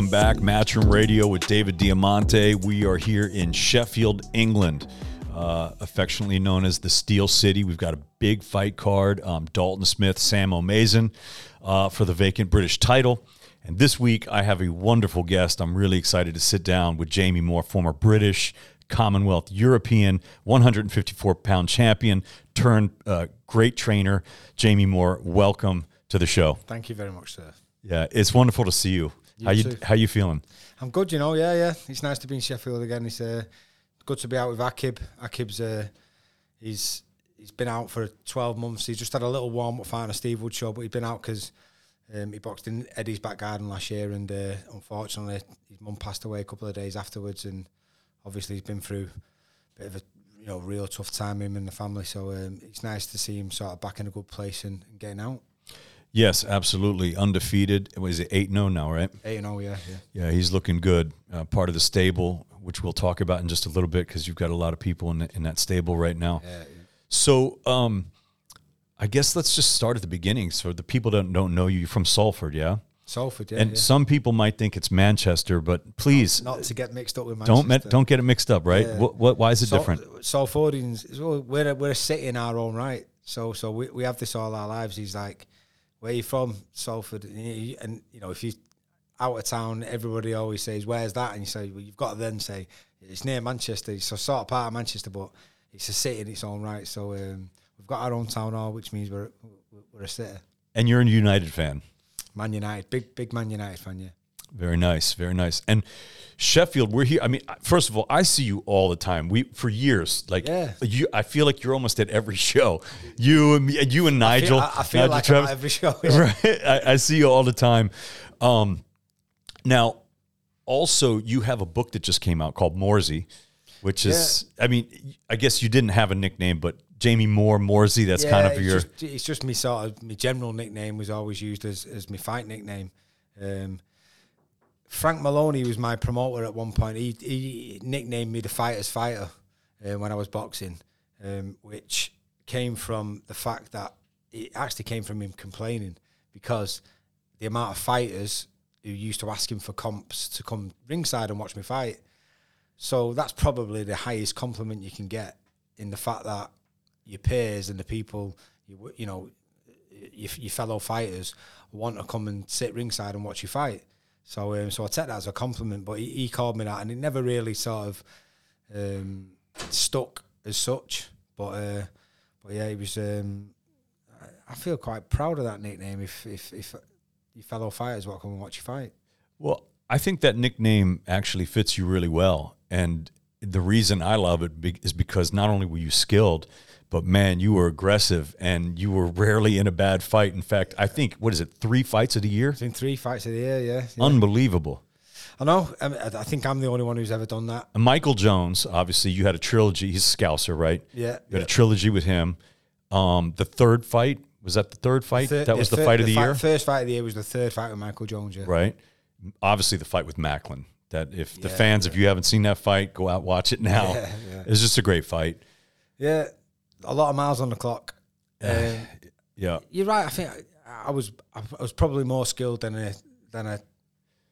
welcome back. Matchroom Radio with David Diamante. We are here in Sheffield, England, uh, affectionately known as the Steel City. We've got a big fight card. Um, Dalton Smith, Sam O'maison uh, for the vacant British title. And this week, I have a wonderful guest. I'm really excited to sit down with Jamie Moore, former British, Commonwealth, European, 154 pound champion, turned uh, great trainer. Jamie Moore, welcome to the show. Thank you very much, sir. Yeah, it's wonderful to see you. You how you too. how you feeling? I'm good, you know. Yeah, yeah. It's nice to be in Sheffield again. It's uh, good to be out with Akib. Akib's uh, he's he's been out for 12 months. He just had a little warm up fight on a Steve Wood show, but he's been out because um, he boxed in Eddie's back garden last year, and uh, unfortunately, his mum passed away a couple of days afterwards, and obviously he's been through a bit of a you know real tough time him and the family. So um, it's nice to see him sort of back in a good place and, and getting out. Yes, absolutely. Undefeated. Was it 8 0 now, right? Eight and oh, yeah, yeah. Yeah, he's looking good. Uh, part of the stable, which we'll talk about in just a little bit because you've got a lot of people in, the, in that stable right now. yeah. So, um, I guess let's just start at the beginning. So, the people that don't know you, you're from Salford, yeah? Salford, yeah. and yeah. some people might think it's Manchester, but please not to get mixed up with Manchester. don't met, don't get it mixed up, right? Yeah. What, what, why is it Sal- different? Salfordians, well, we're a, we're a city in our own right. So so we, we have this all our lives. He's like, where you from, Salford? And, you- know, if you out of town, everybody always says, "Where's that?" And you say, "Well, you've got to then say it's near Manchester." It's a sort of part of Manchester, but it's a city in its own right. So um, we've got our own town hall, which means we're we're a city. And you're a United fan. Man United, big big Man United fan, yeah. Very nice, very nice. And Sheffield, we're here. I mean, first of all, I see you all the time. We for years, like Yeah. you. I feel like you're almost at every show. You and me, you and Nigel. I, I feel Nigel like Travis. at every show. yeah. right. I, I see you all the time. Um, now, also, you have a book that just came out called Moorsey, which is. I mean, I guess you didn't have a nickname, but Jamie Moore, Moorsey. That's kind of it's your. Just, it's just me sort of my general nickname was always used as as my fight nickname. Um, Frank Maloney was my promoter at one point. He, he nicknamed me the fighter's fighter uh, when I was boxing, um, which came from the fact that it actually came from him complaining because the amount of fighters who used to ask him for comps to come ringside and watch me fight. So that's probably the highest compliment you can get in the fact that your peers and the people you you know your, your fellow fighters want to come and sit ringside and watch you fight. So um, so I take that as a compliment. But he, he called me that, and it never really sort of um, stuck as such. But uh, but yeah, he was. Um, I- feel quite proud of that nickname. If if if your fellow fighters want to come and watch you fight. Well, I think that nickname actually fits you really well. And the reason I love it be- is because not only were you skilled, but man, you were aggressive and you were rarely in a bad fight. In fact, I think, what is it, three fights of the year? It's in three fights of the year. Yeah, yeah. Unbelievable. I know. I, mean, I I think I'm the only one who's ever done that. And Michael Jones, obviously, you had a trilogy. He's a Scouser, right? Yeah, You had yeah. a trilogy with him. Um, the third fight, was that the third fight? Third- that was the third- fight of the, fi- year? First fight of the year was the third fight with Michael Jones. Yeah. right? Obviously, the fight with Macklin. That if the Yeah, fans, if you haven't seen that fight, go out watch it now. It's just a great fight. Yeah, a lot of miles on the clock. Um, Yeah, you're right. I think I, I was I was probably more skilled than a than a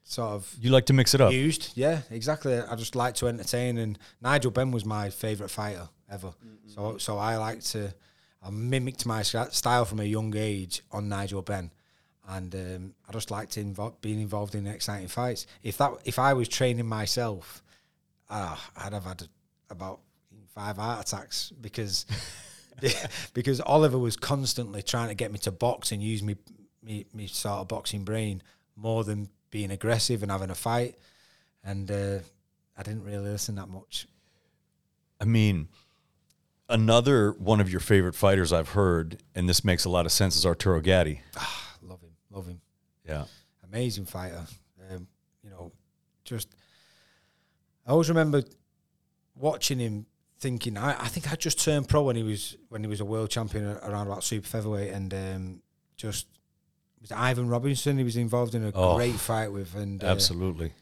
sort of you like to mix it up. used. Yeah, exactly. I just like to entertain, and Nigel Benn was my favourite fighter ever. So so I like to. I mimicked my sk- style from a young age on Nigel Benn, and um, I just liked to invo- being involved in exciting fights. If that if I was training myself, ah, I'd have had about five heart attacks because because Oliver was constantly trying to get me to box and use me me, me sort of boxing brain more than being aggressive and having a fight, and uh, I didn't really listen that much. I mean, another one of your favorite fighters I've heard, and this makes a lot of sense, is Arturo Gatti. Love him, love him. Yeah, amazing fighter. Um, you know, just I always remember watching him, thinking I, I think I just turned pro when he was when he was a world champion around about super featherweight, and um, just was Ivan Robinson. He was involved in a Oh, great fight with, and uh, absolutely.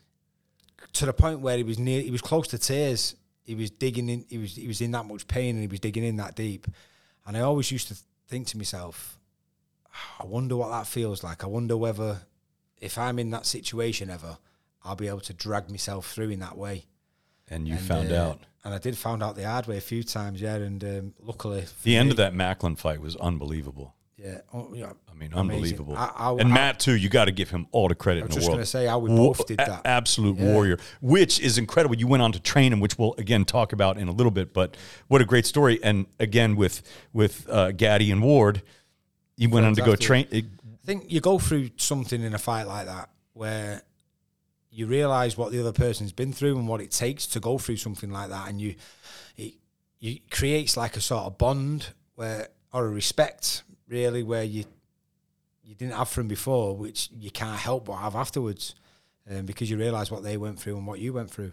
to the point where he was near, he was close to tears. He was digging in. He was he was in that much pain, and he was digging in that deep. And I always used to think to myself, I wonder what that feels like. I wonder whether if I'm in that situation ever, I'll be able to drag myself through in that way. And you And, found uh, out. and I did find out the hard way a few times, yeah. And um, luckily, The end of that Macklin fight was unbelievable. yeah, oh, yeah. I mean, Amazing. unbelievable. I- I- and I- Matt too. You got to give him all the credit I in was the just world. going to say how we both did a- absolute Yeah. warrior, which is incredible. You went on to train him, which we'll again talk about in a little bit. But what a great story! And again, with with uh, Gatti and Ward, you went on to go train. I think you go through something in a fight like that where you realize what the other person's been through and what it takes to go through something like that, and you it, you creates like a sort of bond where or a respect really where you you didn't have from before, which you can't help but have afterwards, um, because you realize what they went through and what you went through.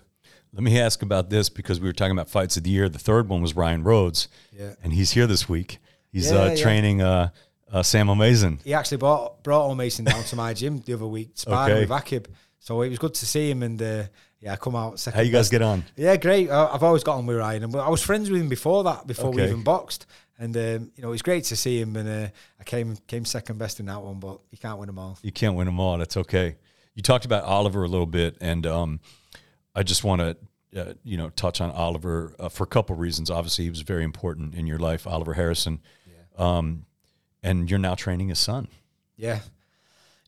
Let me ask about this because we were talking about fights of the year. The third one was Ryan Rhodes, Yeah. and he's here this week. He's Yeah, uh, yeah. training uh, uh, Sam O'maison. He actually brought brought O'maison down to my gym the other week, sparring Okay. with Akib. So it was good to see him, and uh, yeah, I come out second. How you guys best. get on? Yeah, great. I- I've always got on with Ryan, and I was friends with him before that, before we even boxed. And um, you know, it's great to see him. And uh, I came came second best in that one, but you can't win them all. You can't win them all. That's okay. You talked about Oliver a little bit, and um, I just want to, uh, you know, touch on Oliver uh, for a couple reasons. Obviously, he was very important in your life, Oliver Harrison, um, and you're now training his son. Yeah,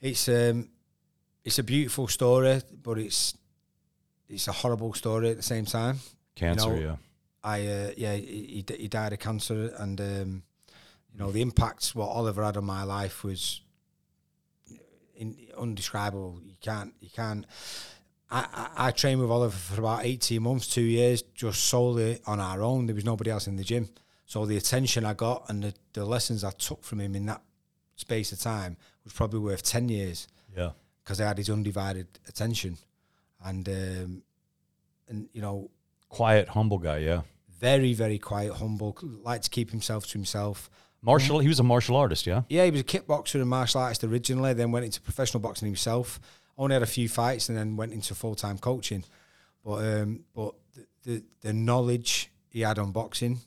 it's um, it's a beautiful story, but it's it's a horrible story at the same time. Cancer, know, yeah. I uh, yeah, he, he died of cancer, and um, you know the impacts what Oliver had on my life was in, undescribable. You can't you can't. I, I, I trained with Oliver for about eighteen months, two years, just solely on our own. There was nobody else in the gym, so the attention I got and the, the lessons I took from him in that space of time was probably worth ten years Yeah. Because I had his undivided attention, and um, and you know Quiet, humble guy, yeah. very, very quiet, humble, liked to keep himself to himself. Martial, he was a martial artist, yeah. Yeah, he was a kickboxer and martial artist originally, then went into professional boxing himself. Only had a few fights and then went into full time coaching. But um, but the, the the knowledge he had on boxing,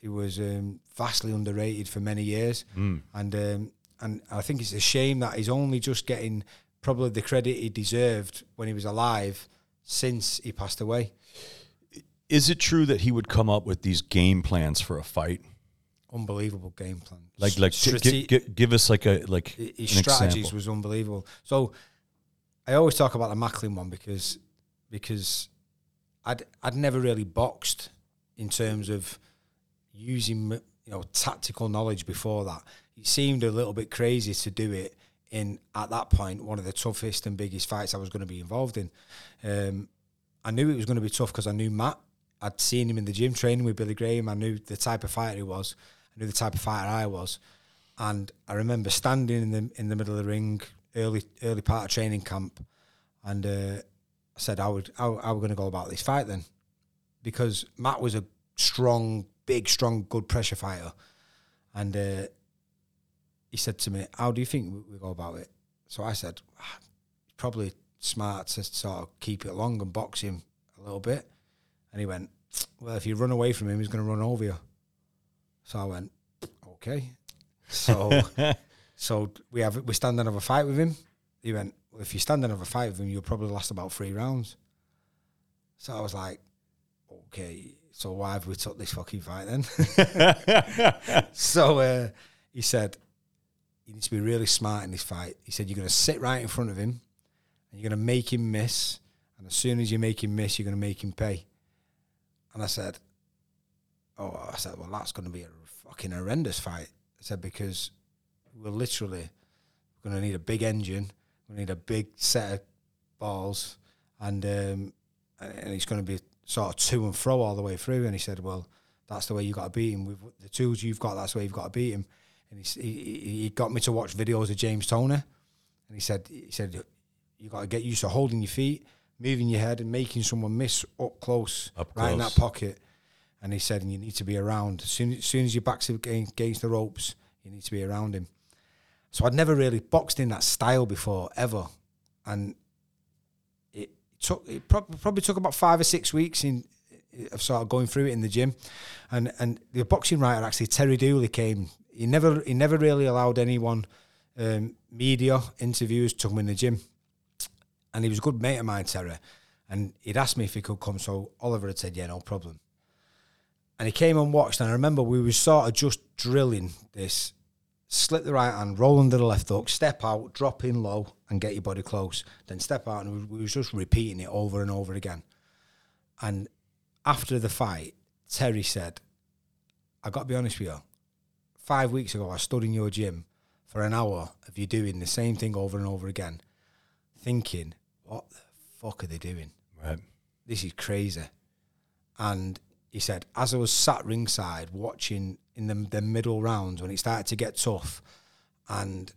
he was um, vastly underrated for many years. Mm. And um, and I think it's a shame that he's only just getting probably the credit he deserved when he was alive since he passed away. Is it true that he would come up with these game plans for a fight? Unbelievable game plan. Like, like, Strate- gi- give us like a like his strategies example. was unbelievable. So I always talk about the Macklin one because because I'd I'd never really boxed in terms of using you know tactical knowledge before that. It seemed a little bit crazy to do it in at that point one of the toughest and biggest fights I was going to be involved in. Um, I knew it was going to be tough because I knew Matt. I'd seen him in the gym training with Billy Graham. I knew the type of fighter he was. I knew the type of fighter I was. And I remember standing in the in the middle of the ring, early early part of training camp, and uh, I said, "How would how, how we going to go about this fight then?" Because Matt was a strong, big, strong, good pressure fighter, and uh, he said to me, "How do you think we, go about it?" So I said, "Ah, "Probably smart to sort of keep it long and box him a little bit." And he went, "Well, if you run away from him, he's going to run over you." So I went, "Okay." So so we have we stand another fight with him. He went, well, if you stand another fight with him, you'll probably last about three rounds. So I was like, okay, so why have we took this fucking fight then? so uh, he said, you need to be really smart in this fight. He said, you're going to sit right in front of him and you're going to make him miss. And as soon as you make him miss, you're going to make him pay. And I said, oh, I said, well, that's going to be a fucking horrendous fight. I said, because we're literally going to need a big engine. We need a big set of balls, and um, and it's going to be sort of to and fro all the way through. And he said, "Well, that's the way you've got to beat him with the tools you've got. That's the way you've got to beat him." And he he, he got me to watch videos of James Toney, and he said he said you got to get used to holding your feet, moving your head, and making someone miss up close, Up right in that pocket. And he said, and you need to be around as soon as, soon as your back's against, the ropes, you need to be around him. So I'd never really boxed in that style before ever, and it took it prob- probably took about five or six weeks in of sort of going through it in the gym, and and the boxing writer actually Terry Dooley came. He never he never really allowed anyone um, media interviews, took him in the gym, and he was a good mate of mine, Terry. And he'd asked me if he could come, so Oliver had said, "Yeah, no problem." And he came and watched, and I remember we were sort of just drilling this: slip the right hand, roll under the left hook, step out, drop in low, and get your body close. Then step out, and we, we was just repeating it over and over again. And after the fight, Terry said, "I got to be honest with you. Five weeks ago, I stood in your gym for an hour of you doing the same thing over and over again, thinking, what the fuck are they doing? Right. This is crazy. And he said, as I was sat ringside watching in the, the middle rounds when it started to get tough, and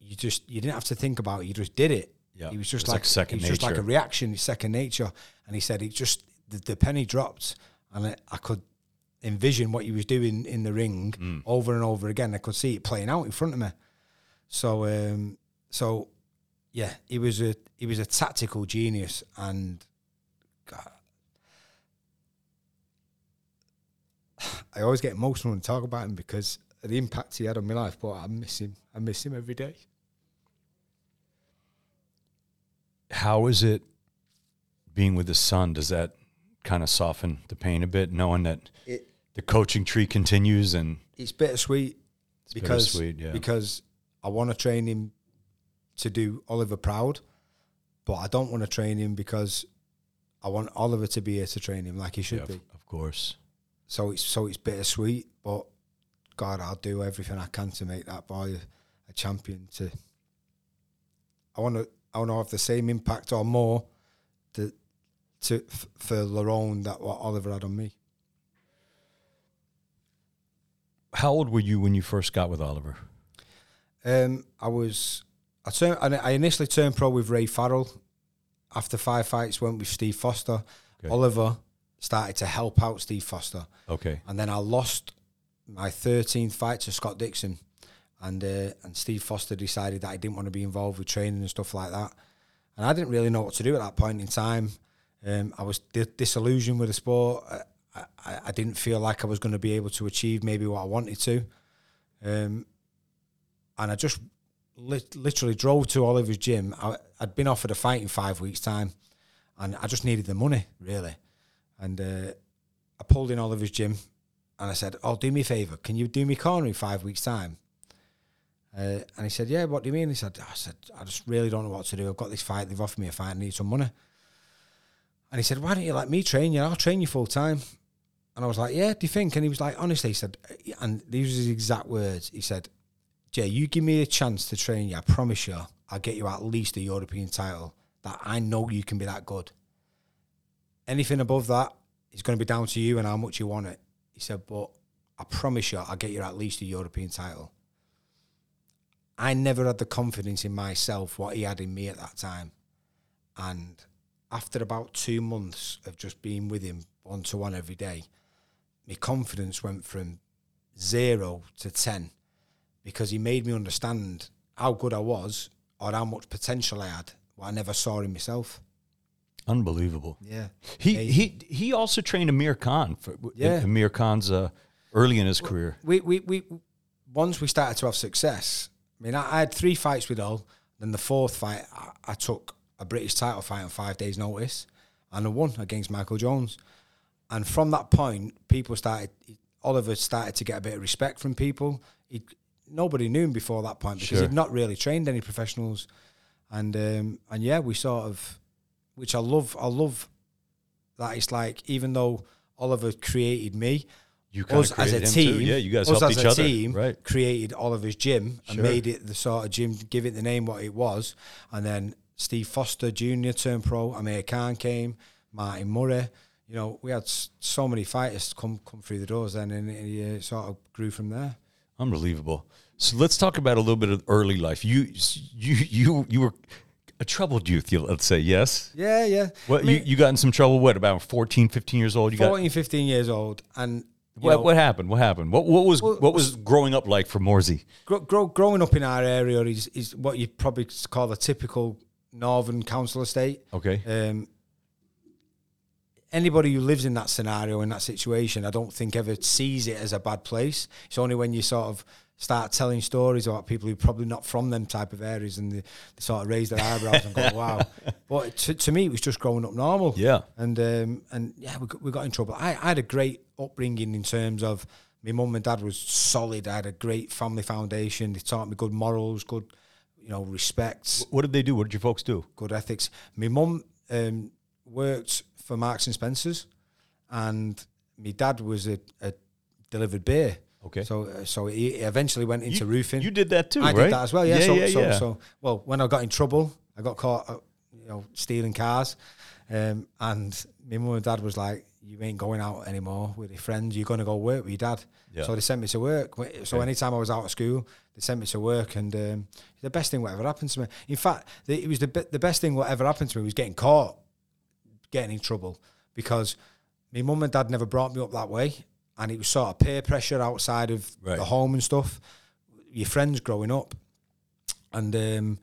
you just you didn't have to think about it, you just did it. Yeah, he was just like, like second he was just like a reaction, it's second nature. And he said it just the, the penny dropped, and I, I could envision what he was doing in the ring Mm. over and over again. I could see it playing out in front of me. So, um, so yeah, he was a he was a tactical genius, and God, I always get emotional when I talk about him because of the impact he had on my life. But I miss him. I miss him every day. How is it being with his son? Does that kind of soften the pain a bit, knowing that It, the coaching tree continues and it's bittersweet because bittersweet, yeah. because I want to train him to do Oliver proud, but I don't want to train him because I want Oliver to be here to train him like he should Yeah, be. of, course. So it's so it's bittersweet, but God, I'll do everything I can to make that boy a, champion. To I want to I want to have the same impact or more to to f- for Larone that what Oliver had on me. How old were you when you first got with Oliver? Um, I was I turned I initially turned pro with Ray Farrell. After five fights, went with Steve Foster. Okay. Oliver started to help out Steve Foster, Okay. and then I lost my thirteenth fight to Scott Dixon, and uh, and Steve Foster decided that I didn't want to be involved with training and stuff like that, and I didn't really know what to do at that point in time. Um, I was di- disillusioned with the sport. I, I, didn't feel like I was going to be able to achieve maybe what I wanted to. Um, and I just lit- literally drove to Oliver's gym. I, I'd been offered a fight in five weeks' time, and I just needed the money really. And uh, I pulled in Oliver's gym, and I said, "Oh, do me a favor. Can you do me corner in five weeks' time?" Uh, and he said, "Yeah. What do you mean?" He said, "I said I just really don't know what to do. I've got this fight. They've offered me a fight. I need some money." And he said, "Why don't you let me train you? I'll train you full time." And I was like, "Yeah, do you think?" And he was like, "Honestly," he said, uh, and these were his exact words. He said, Jay, you give me a chance to train you. I promise you, I'll get you at least a European title. That I know you can be that good. Anything above that is going to be down to you and how much you want it. He said, but I promise you, I'll get you at least a European title. I never had the confidence in myself what he had in me at that time. And after about two months of just being with him one to one every day, my confidence went from zero to 10 because he made me understand how good I was or how much potential I had, what I never saw in myself. Unbelievable. Yeah. He Amazing. he he also trained Amir Khan for Yeah. Amir Khan's uh, early in his career. We, we, we, once we started to have success, I mean, I, I had three fights with Hull. Then the fourth fight, I, I took a British title fight on five days' notice and I won against Michael Jones. And from that point, people started, Oliver started to get a bit of respect from people. He, nobody knew him before that point because Sure. he'd not really trained any professionals. And um, and yeah, we sort of, which I love. I love that it's like even though Oliver created me, You us as a him too. team, Yeah, you guys us helped as each a other, team right. created Oliver's gym and Sure. made it the sort of gym, give it the name what it was, and then Steve Foster Jr. turned pro, Amir Khan came, Martin Murray. You know, we had so many fighters come come through the doors, then and it uh, sort of grew from there. Unbelievable. So let's talk about a little bit of early life. You you you you were a troubled youth, you- let's say, yes? Yeah, yeah. What I mean, you, you got in some trouble what about 14, 15 years old? You got 14, 15 years old, and what, know, what happened? What happened? What what was Well, what was growing up like for Moorsey? gro- grow, growing up in our area is, is what you'd probably call a typical northern council estate. Okay. Um, anybody who lives in that scenario, in that situation, I don't think ever sees it as a bad place. It's only when you sort of start telling stories about people who are probably not from them type of areas and they, they sort of raise their eyebrows and go, wow. But to, to me, it was just growing up normal. Yeah. And um, and yeah, we got, we got in trouble. I, I had a great upbringing in terms of my mum and dad was solid. I had a great family foundation. They taught me good morals, good, you know, respect, What did they do? What did your folks do? good ethics. My mum um, worked for Marks and Spencers, and my dad was a, a delivered beer. Okay. So uh, so he eventually went into you, roofing. You did that too, I right? did that as well. Yeah. Yeah, so, yeah, so, yeah. so well, when I got in trouble, I got caught, uh, you know, stealing cars, um, and my mum and dad was like, "You ain't going out anymore with your friends. You're going to go work with your dad." Yeah. So they sent me to work. So Okay. anytime I was out of school, they sent me to work, and um, the best thing whatever happened to me. In fact, the, it was the be- the best thing whatever happened to me was getting caught, getting in trouble because my mum and dad never brought me up that way, and it was sort of peer pressure outside of Right. the home and stuff. Your friends growing up, and um,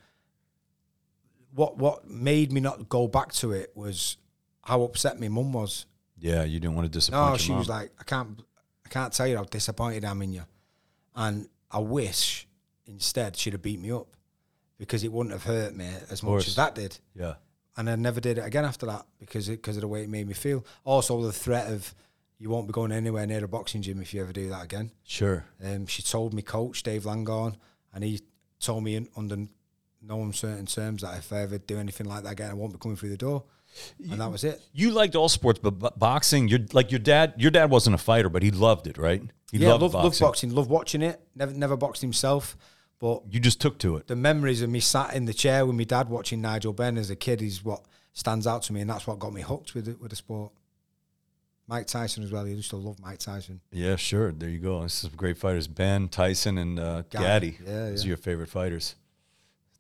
what what made me not go back to it was how upset my mum was. yeah, you didn't want to disappoint No, she mom. was like, I can't, I can't tell you how disappointed I'm in you, and I wish instead she'd have beat me up because it wouldn't have hurt me as much as that did yeah. And I never did it again after that because because of the way it made me feel. Also, the threat of you won't be going anywhere near a boxing gym if you ever do that again. Sure. Um, she told me coach Dave Langorn, and he told me in, under no uncertain terms that if I ever do anything like that again, I won't be coming through the door. And that was it. You liked all sports, but bo- boxing, you're like your dad. Your dad wasn't a fighter, but he loved it, right? He yeah, loved love boxing. loved boxing, love watching it. Never never boxed himself, but You just took to it. the memories of me sat in the chair with my dad watching Nigel Benn as a kid is what stands out to me, and that's what got me hooked with it, with the sport. Mike Tyson as well. He used to love Mike Tyson. Yeah, sure. There you go. This is some great fighters. Benn, Tyson, and uh, Gatti. Gatti. Yeah, Those are your favorite fighters.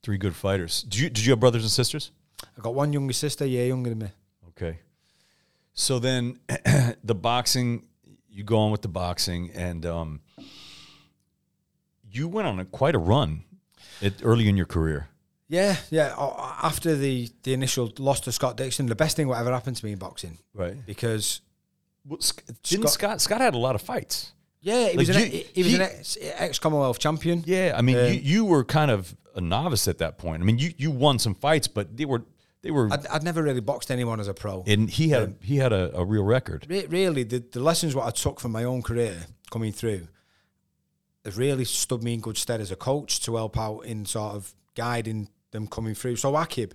Three good fighters. Did you, did you have brothers and sisters? I got one younger sister, yeah, younger than me. Okay. So then the boxing, you go on with the boxing, and um, you went on a, quite a run at, early in your career. Yeah, yeah. After the the initial loss to Scott Dixon, the best thing what ever happened to me in boxing Right. because Well, Sc- didn't Scott- Scott, Scott had a lot of fights. yeah, he Like was an, you- he, he was an he- ex, ex Commonwealth champion. Yeah, I mean, Um, you, you were kind of a novice at that point. I mean, you, you won some fights, but they were they were, I'd, I'd never really boxed anyone as a pro. and he had a, he had a, a real record. Re- really, the, the lessons what I took from my own career coming through have really stood me in good stead as a coach to help out in sort of guiding them coming through. So Akib,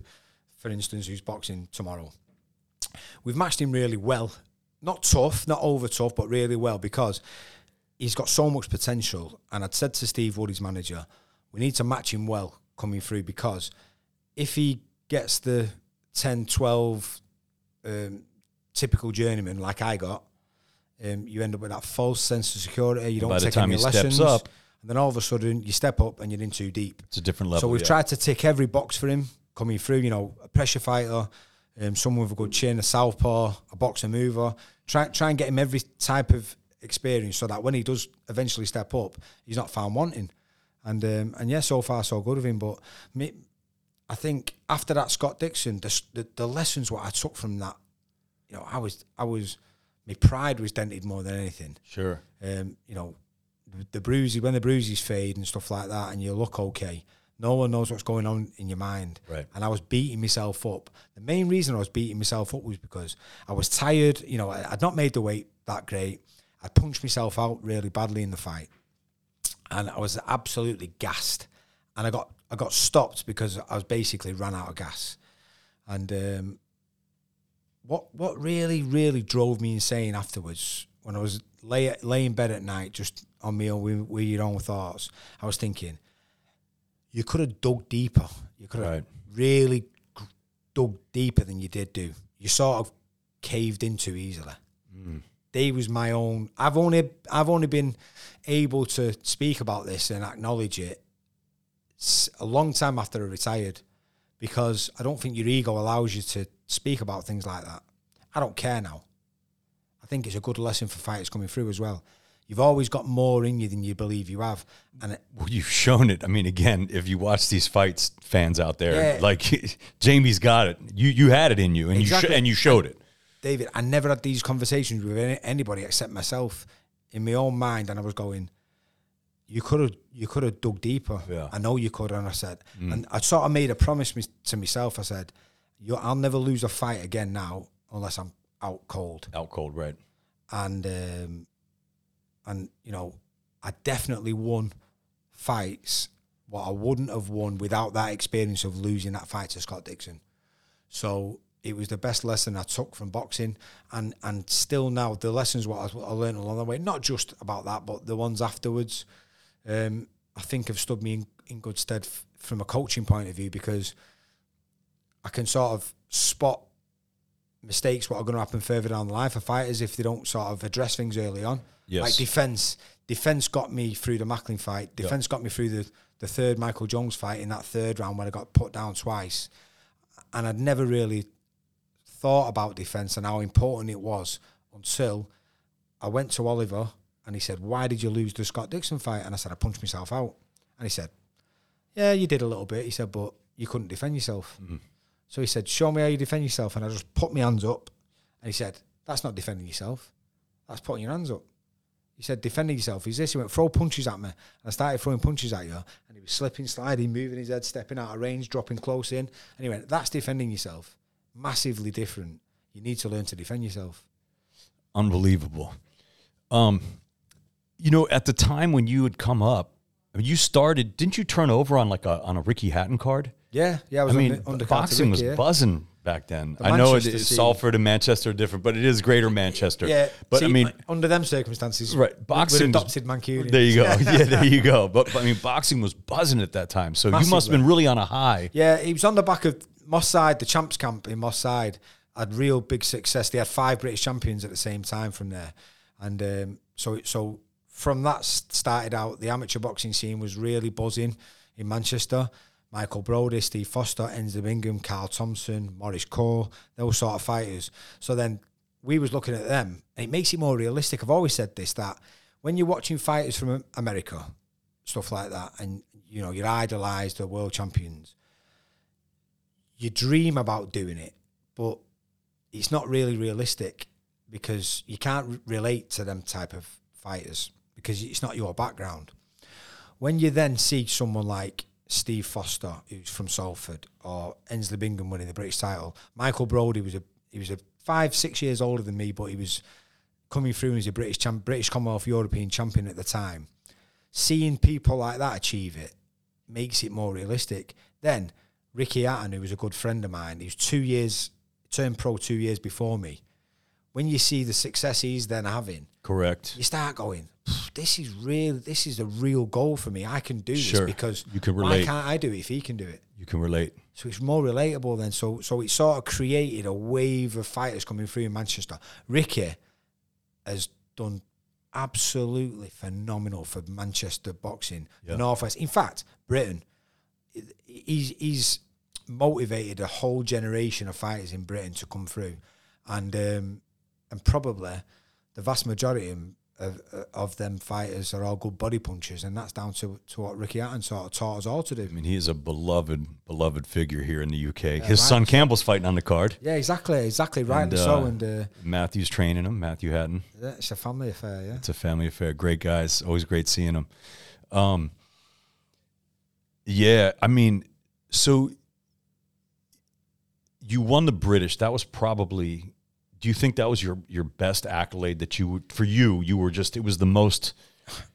for instance, who's boxing tomorrow, we've matched him really well. Not tough, not over tough, but really well because he's got so much potential. And I'd said to Steve Wood, his manager, we need to match him well coming through because if he gets the 10, 12 um, typical journeyman like I got, um, you end up with that false sense of security. You don't By the take any lessons. up- and then all of a sudden you step up and you're in too deep. It's a different level. So we've yeah. tried to tick every box for him coming through. You know, a pressure fighter, um, someone with a good chin, a southpaw, a boxer mover. Try try and get him every type of experience so that when he does eventually step up, he's not found wanting. And um, and yeah, so far so good with him. But me, I think after that Scott Dixon, the, the the lessons what I took from that, you know, I was I was my pride was dented more than anything Sure. um, you know, the, the bruises when the bruises fade and stuff like that, and you look okay. No one knows what's going on in your mind. Right. And I was beating myself up. The main reason I was beating myself up was because I was tired. You know, I, I'd not made the weight that great. I punched myself out really badly in the fight, and I was absolutely gassed. And I got I got stopped because I was basically ran out of gas. And um, what what really really drove me insane afterwards when I was lay lay in bed at night just on me own with, with your own thoughts, I was thinking you could have dug deeper. You could have Right. really dug deeper than you did do. You sort of caved in too easily. Hmm. They was my own. I've only I've only been able to speak about this and acknowledge it a long time after I retired because I don't think your ego allows you to speak about things like that. I don't care now. I think it's a good lesson for fighters coming through as well. You've always got more in you than you believe you have, and it, Well, you've shown it. I mean, again, if you watch these fights, fans out there, Yeah. like Jamie's got it. You you had it in you, and you sh- and you showed it. David, I never had these conversations with any, anybody except myself in my own mind, and I was going, you could have you could have dug deeper. Yeah. I know you could. And I said, mm. and I sort of made a promise me, to myself. I said, you, I'll never lose a fight again now unless I'm out cold. Out cold, right? And um, and you know, I definitely won fights what I wouldn't have won without that experience of losing that fight to Scott Dixon. So it was the best lesson I took from boxing, and and still now the lessons what I, I learned along the way, not just about that, but the ones afterwards, um, I think have stood me in, in good stead f- from a coaching point of view because I can sort of spot mistakes what are going to happen further down the line for fighters if they don't sort of address things early on. Yes. Like defense, defense got me through the Macklin fight. Defense got me through the the third Michael Jones fight in that third round when I got put down twice, and I'd never really thought about defense and how important it was until I went to Oliver and he said, "Why did you lose the Scott Dixon fight?" And I said, "I punched myself out." And he said, "Yeah, you did a little bit." He said, "But you couldn't defend yourself." Mm-hmm. So he said, "Show me how you defend yourself." And I just put my hands up, and he said, "That's not defending yourself. That's putting your hands up." He said, "Defending yourself is this." He went, "Throw punches at me." And I started throwing punches at you, and he was slipping, sliding, moving his head, stepping out of range, dropping close in. And he went, "That's defending yourself. Massively different. You need to learn to defend yourself." Unbelievable. Um, you know, at the time when you had come up, I mean, you started. Didn't you turn over on like a on a Ricky Hatton card? Yeah, yeah. I I mean, undercard to boxing was yeah. buzzing back then. The I know it is. Salford and Manchester are different, but it is Greater Manchester. Yeah, but I mean, under them circumstances, right? Boxing. adopted Mancunians. There you go. yeah, there you go. But, but I mean, boxing was buzzing at that time, so you must have been really on a high. Yeah, he was on the back of Moss Side, the champs camp in Moss Side. Had real big success. They had five British champions at the same time from there, and um, so so from that started out. The amateur boxing scene was really buzzing in Manchester. Michael Brodie, Steve Foster, Ensley Bingham, Carl Thompson, Maurice Core, those sort of fighters. So then we was looking at them, and it makes it more realistic. I've always said this that when you're watching fighters from America, stuff like that, and you know you're idolised the world champions you dream about doing it, but it's not really realistic because you can't relate to them type of fighters because it's not your background. When you then see someone like Steve Foster, who's from Salford, or Ensley Bingham winning the British title, Michael Brodie was a he was a five six years older than me, but he was coming through as a British champ, British Commonwealth European champion at the time. Seeing people like that achieve it makes it more realistic. Then Ricky Hatton, who was a good friend of mine, he was two years turned pro two years before me. When you see the success he's then having, Correct. you start going, "This is real. This is a real goal for me. I can do Sure. this because You can relate. why can't I do it if he can do it?" You can relate. So it's more relatable then. So so it sort of created a wave of fighters coming through in Manchester. Ricky has done absolutely phenomenal for Manchester boxing, Yeah. the Northwest. In fact, Britain. He's he's motivated a whole generation of fighters in Britain to come through, and um, and probably the vast majority of, of, them fighters are all good body punchers, and that's down to, to what Ricky Hatton sort of taught us all to do. I mean, he is a beloved, beloved figure here in the UK. His son Campbell's fighting on the card. Yeah, exactly, exactly, rightly And, so. uh, And uh, Matthew's training him. Matthew Hatton. yeah, it's a family affair, yeah. It's a family affair. Great guys. Always great seeing them. Um, yeah, I mean, so you won the British. That was probably. Do you think that was your your best accolade that you for you? You were just. It was the most,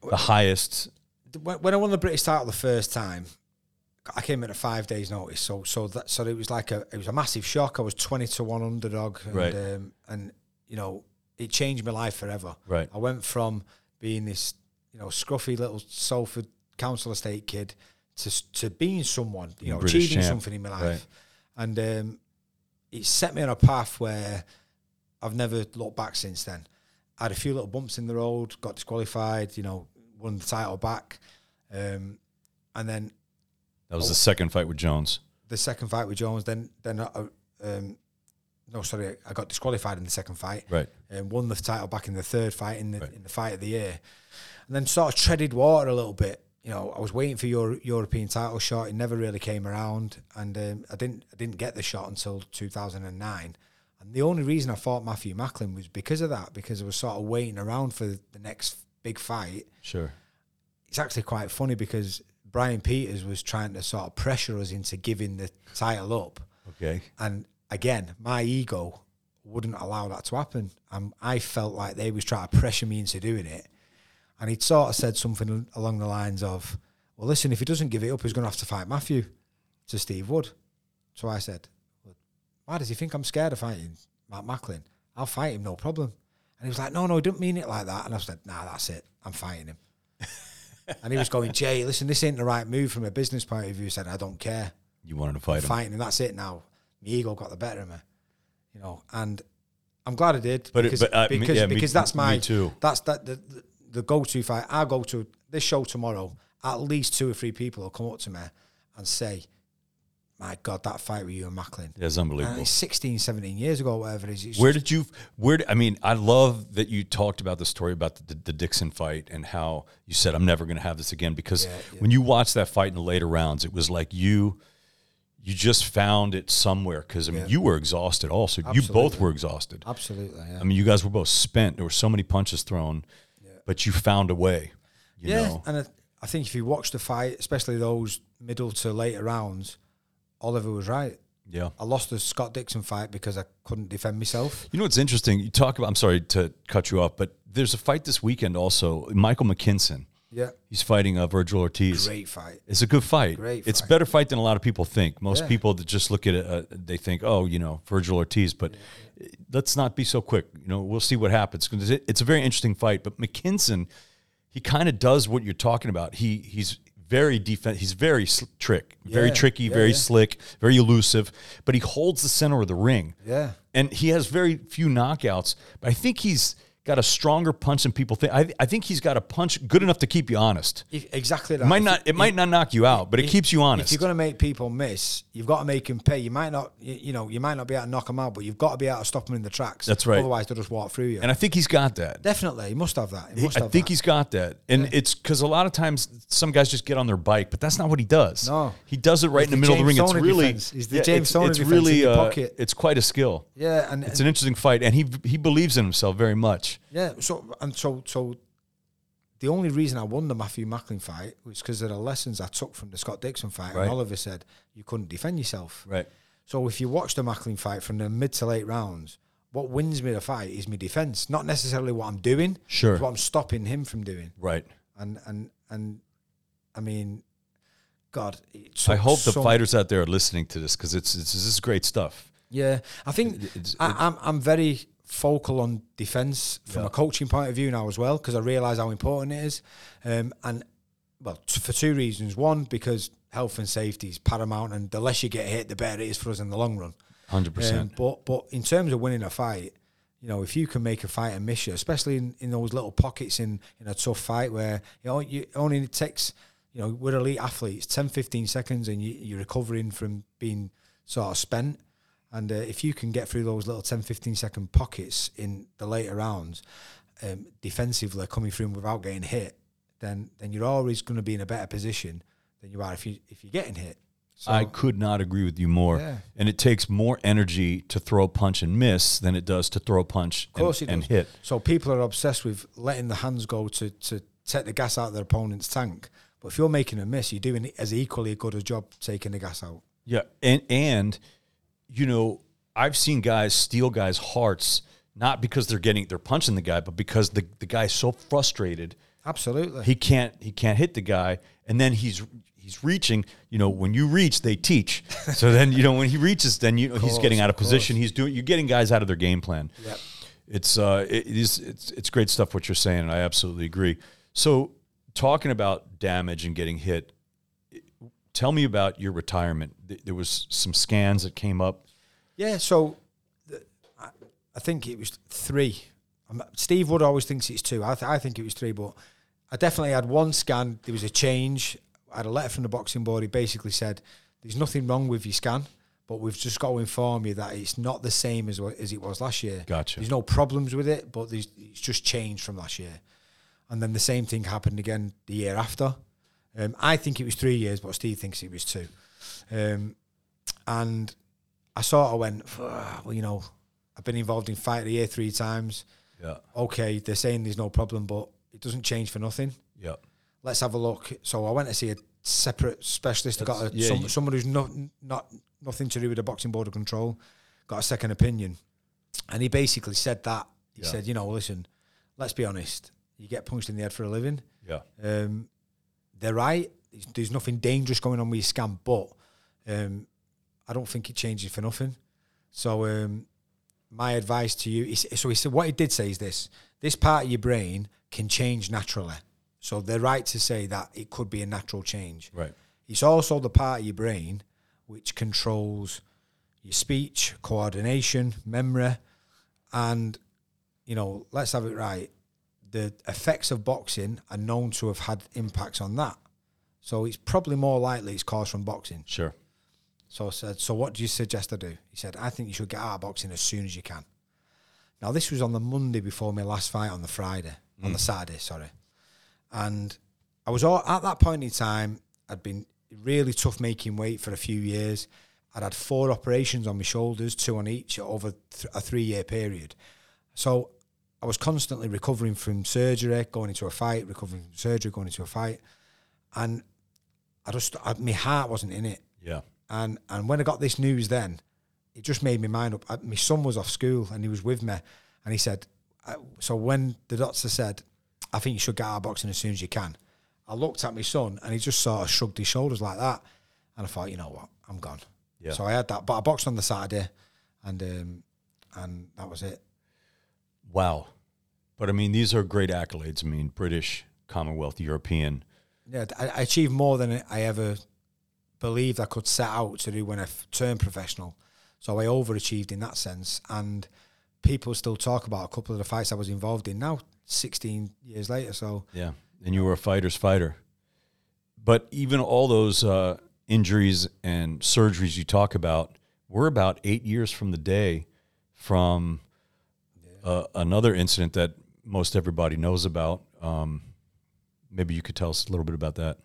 the highest. When, I won the British title the first time, I came in at five days' notice. So, so that so it was like a it was a massive shock. I was twenty to one underdog, and, Right. um, and you know it changed my life forever. Right. I went from being this you know scruffy little Salford council estate kid to to being someone, you know, British achieving champ. something in my life, Right. and um, it set me on a path where I've never looked back since then. I had a few little bumps in the road, got disqualified, you know, won the title back, um, and then That was the second fight with Jones. the second fight with Jones. Then then I, um, no, sorry, I got disqualified in the second fight. Right. And won the title back in the third fight in the Right. in the fight of the year, and then sort of treaded water a little bit. You know, I was waiting for your European title shot. It never really came around, and um, I didn't I didn't get the shot until 2009. And the only reason I fought Matthew Macklin was because of that, because I was sort of waiting around for the next big fight. Sure. it's actually quite funny because Brian Peters was trying to sort of pressure us into giving the title up. Okay. And again, my ego wouldn't allow that to happen. Um, I felt like they was trying to pressure me into doing it. And he'd sort of said something along the lines of, well, listen, if he doesn't give it up, he's going to have to fight Matthew to Steve Wood. So I said, why does he think I'm scared of fighting Matt Macklin? I'll fight him, no problem. And he was like, no, no, he didn't mean it like that. And I said, nah, that's it. I'm fighting him. and he was going, Jay, listen, this ain't the right move from a business point of view. He said, I don't care. You wanted to fight him. Fighting him, that's it now. My ego got the better of me. You know, and I'm glad I did. But it- because, but, uh, because, yeah, me- because that's me my too. that's that the, the, the go to fight. I go to this show tomorrow, at least two or three people will come up to me and say, My God, that fight with you and Macklin. That's unbelievable. it's 16, 17 years ago, whatever it is. It's Where just- did you? Where did, I mean, I love that you talked about the story about the, the Dixon fight and how you said I'm never going to have this again because Yeah, yeah. when you watched that fight in the later rounds, it was like you you just found it somewhere because I mean Yeah. you were exhausted also. You both were exhausted. Absolutely, yeah. I mean, you guys were both spent. There were so many punches thrown, but you found a way. You yeah, know, and I, I think if you watch the fight, especially those middle to later rounds, Oliver was right. yeah. I lost the Scott Dixon fight because I couldn't defend myself. You know what's interesting? You talk about. I'm sorry to cut you off, but there's a fight this weekend also. Michael McKinson. Yeah, He's fighting uh, Virgil Ortiz. great fight. It's a good fight. Great It's a fight. better fight than a lot of people think. Most Yeah. people that just look at it, uh, they think, oh, you know, Virgil Ortiz. But let's not be so quick. You know, we'll see what happens. 'Cause it- It's a very interesting fight. But McKinson, he kind of does what you're talking about. He he's very defense. He's very sl- trick, very Yeah, tricky, yeah, very yeah. slick, very elusive. But he holds the center of the ring. Yeah. and he has very few knockouts. But I think he's got a stronger punch than people think. I, I think he's got a punch good enough to keep you honest. Exactly that. It might not. It might not knock you out, but it keeps you honest. If you're going to make people miss, you've got to make them pay. You might not, you, know, you might not be able to knock them out, but you've got to be able to stop them in the tracks. That's right. Otherwise, they'll just walk through you. and I think he's got that. Definitely, he must have that. He must I have think that. he's got that, and it's because a lot of times some guys just get on their bike, but that's not what he does. No. he does it right in the the middle of the ring. James It's really, defense. He's the James it's, it's really, in the uh, pocket. it's quite a skill. Yeah, and It's an interesting fight, and he he believes in himself very much. Yeah, so and so so the only reason I won the Matthew Macklin fight was because of the lessons I took from the Scott Dixon fight. Right. And Oliver said you couldn't defend yourself. Right. So if you watch the Macklin fight from the mid to late rounds, what wins me the fight is my defense, not necessarily what I'm doing. Sure. it's what I'm stopping him from doing. Right. And and and I mean, God, I hope the fighters out there are listening to this because it's, it's this is great stuff. Yeah, I think I, I'm I'm very focal on defense from Yeah. a coaching point of view now as well because I realise how important it is, um, and well t- for two reasons. One, because health and safety is paramount, and the less you get hit, the better it is for us in the long run. Hundred Um, percent. but but in terms of winning a fight, you know, if you can make a fight and miss you, especially in, in those little pockets in, in a tough fight where you know you only takes you know we're elite athletes 10 15 seconds and you, you're recovering from being sort of spent and uh, if you can get through those little 10 15 second pockets in the later rounds um, defensively coming through without getting hit then then you're always going to be in a better position than you are if you if you're getting hit so I could not agree with you more. Yeah. And it takes more energy to throw a punch and miss than it does to throw a punch Of course and, and hit. So people are obsessed with letting the hands go to to take the gas out of their opponent's tank. But if you're making a miss, you're doing as equally good a job taking the gas out. Yeah, and and you know, I've seen guys steal guys' hearts not because they're getting they're punching the guy, but because the the guy's so frustrated Absolutely. he can't he can't hit the guy, and then he's he's reaching. You know, when you reach, they teach. So then you know when he reaches, then you know he's getting out of of position. He's doing you're getting guys out of their game plan. Yep. It's uh it is it's it's great stuff what you're saying, and I absolutely agree. So talking about damage and getting hit, tell me about your retirement. There was some scans that came up. Yeah. So I, think it was three. Um, Steve Wood always thinks it's two. I, th- I think it was three, but I definitely had one scan. There was a change. I had a letter from the boxing board. He basically said, "There's nothing wrong with your scan." But we've just got to inform you that it's not the same as as it was last year. Gotcha. There's no problems with it, but there's, it's just changed from last year. And then the same thing happened again the year after. Um, I think it was three years, but Steve thinks it was two. Um, and I sort of went, "Ah, well, you know, I've been involved in fight of the year three times. Yeah, Okay, they're saying there's no problem, but it doesn't change for nothing. yeah, let's have a look. So I went to see a separate specialist. I got a, yeah, some, someone who's not not nothing to do with the boxing board of control. Got a second opinion, and he basically said that he Yeah. said, you know, listen, let's be honest. You get punched in the head for a living. Yeah. Um, they're right. There's, nothing dangerous going on with your scam, but um, I don't think it changes for nothing. So um, my advice to you is so he said what he did say is this: this part of your brain can change naturally. So they're right to say that it could be a natural change. Right. It's also the part of your brain which controls your speech, coordination, memory, and you know, let's have it right. The effects of boxing are known to have had impacts on that. So it's probably more likely it's caused from boxing. Sure. So I said, So what do you suggest I do? He said, I think you should get out of boxing as soon as you can. Now this was on the Monday before my last fight on the Friday. On the mm. Saturday, sorry. And I was all at that point in time, I'd been really tough making weight for a few years. I'd had four operations on my shoulders, two on each, over th- a three year period. So I was constantly recovering from surgery, going into a fight, recovering from surgery, going into a fight. And I just, I, my heart wasn't in it. Yeah. And and when I got this news, then it just made my mind up. I, my son was off school and he was with me, and he said, "So when the doctor said, I think you should get out of boxing as soon as you can," I looked at my son and he just sort of shrugged his shoulders like that, and I thought, you know what, I'm gone. Yeah. So I had that, but I boxed on the Saturday, and um, and that was it. Wow. But I mean, these are great accolades. I mean, British, Commonwealth, European. Yeah, I, achieved more than I ever believed I could set out to do when I f- turned professional. So I overachieved in that sense. And people still talk about a couple of the fights I was involved in now, 16 years later. So Yeah. And you were a fighter's fighter. But even all those uh, injuries and surgeries you talk about, we're about eight years from the day from uh, another incident that most everybody knows about. Um, maybe you could tell us a little bit about that.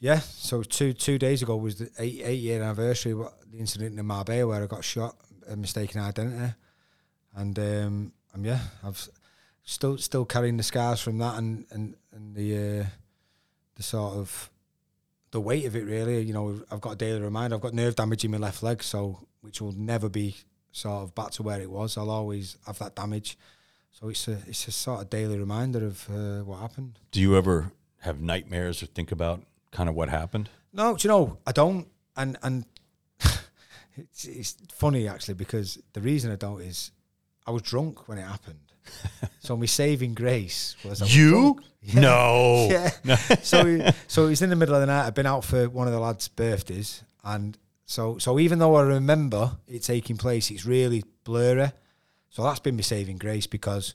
yeah, so two two days ago was the eight eight year anniversary of the incident in Marbella where I got shot, a mistaken identity, and um, um yeah, I've still still carrying the scars from that and and and the uh, the sort of the weight of it really. You know, I've got a daily reminder. I've got nerve damage in my left leg, so which will never be sort of back to where it was. I'll always have that damage. So it's a it's a sort of daily reminder of uh, what happened. Do you ever have nightmares or think about kind of what happened? No, do you know I don't, and and it's, it's funny actually because the reason I don't is I was drunk when it happened. so my saving grace was I was drunk. No. yeah. so so it was in the middle of the night. I'd been out for one of the lads' birthdays, and so so even though I remember it taking place, it's really blurry. So that's been my saving grace because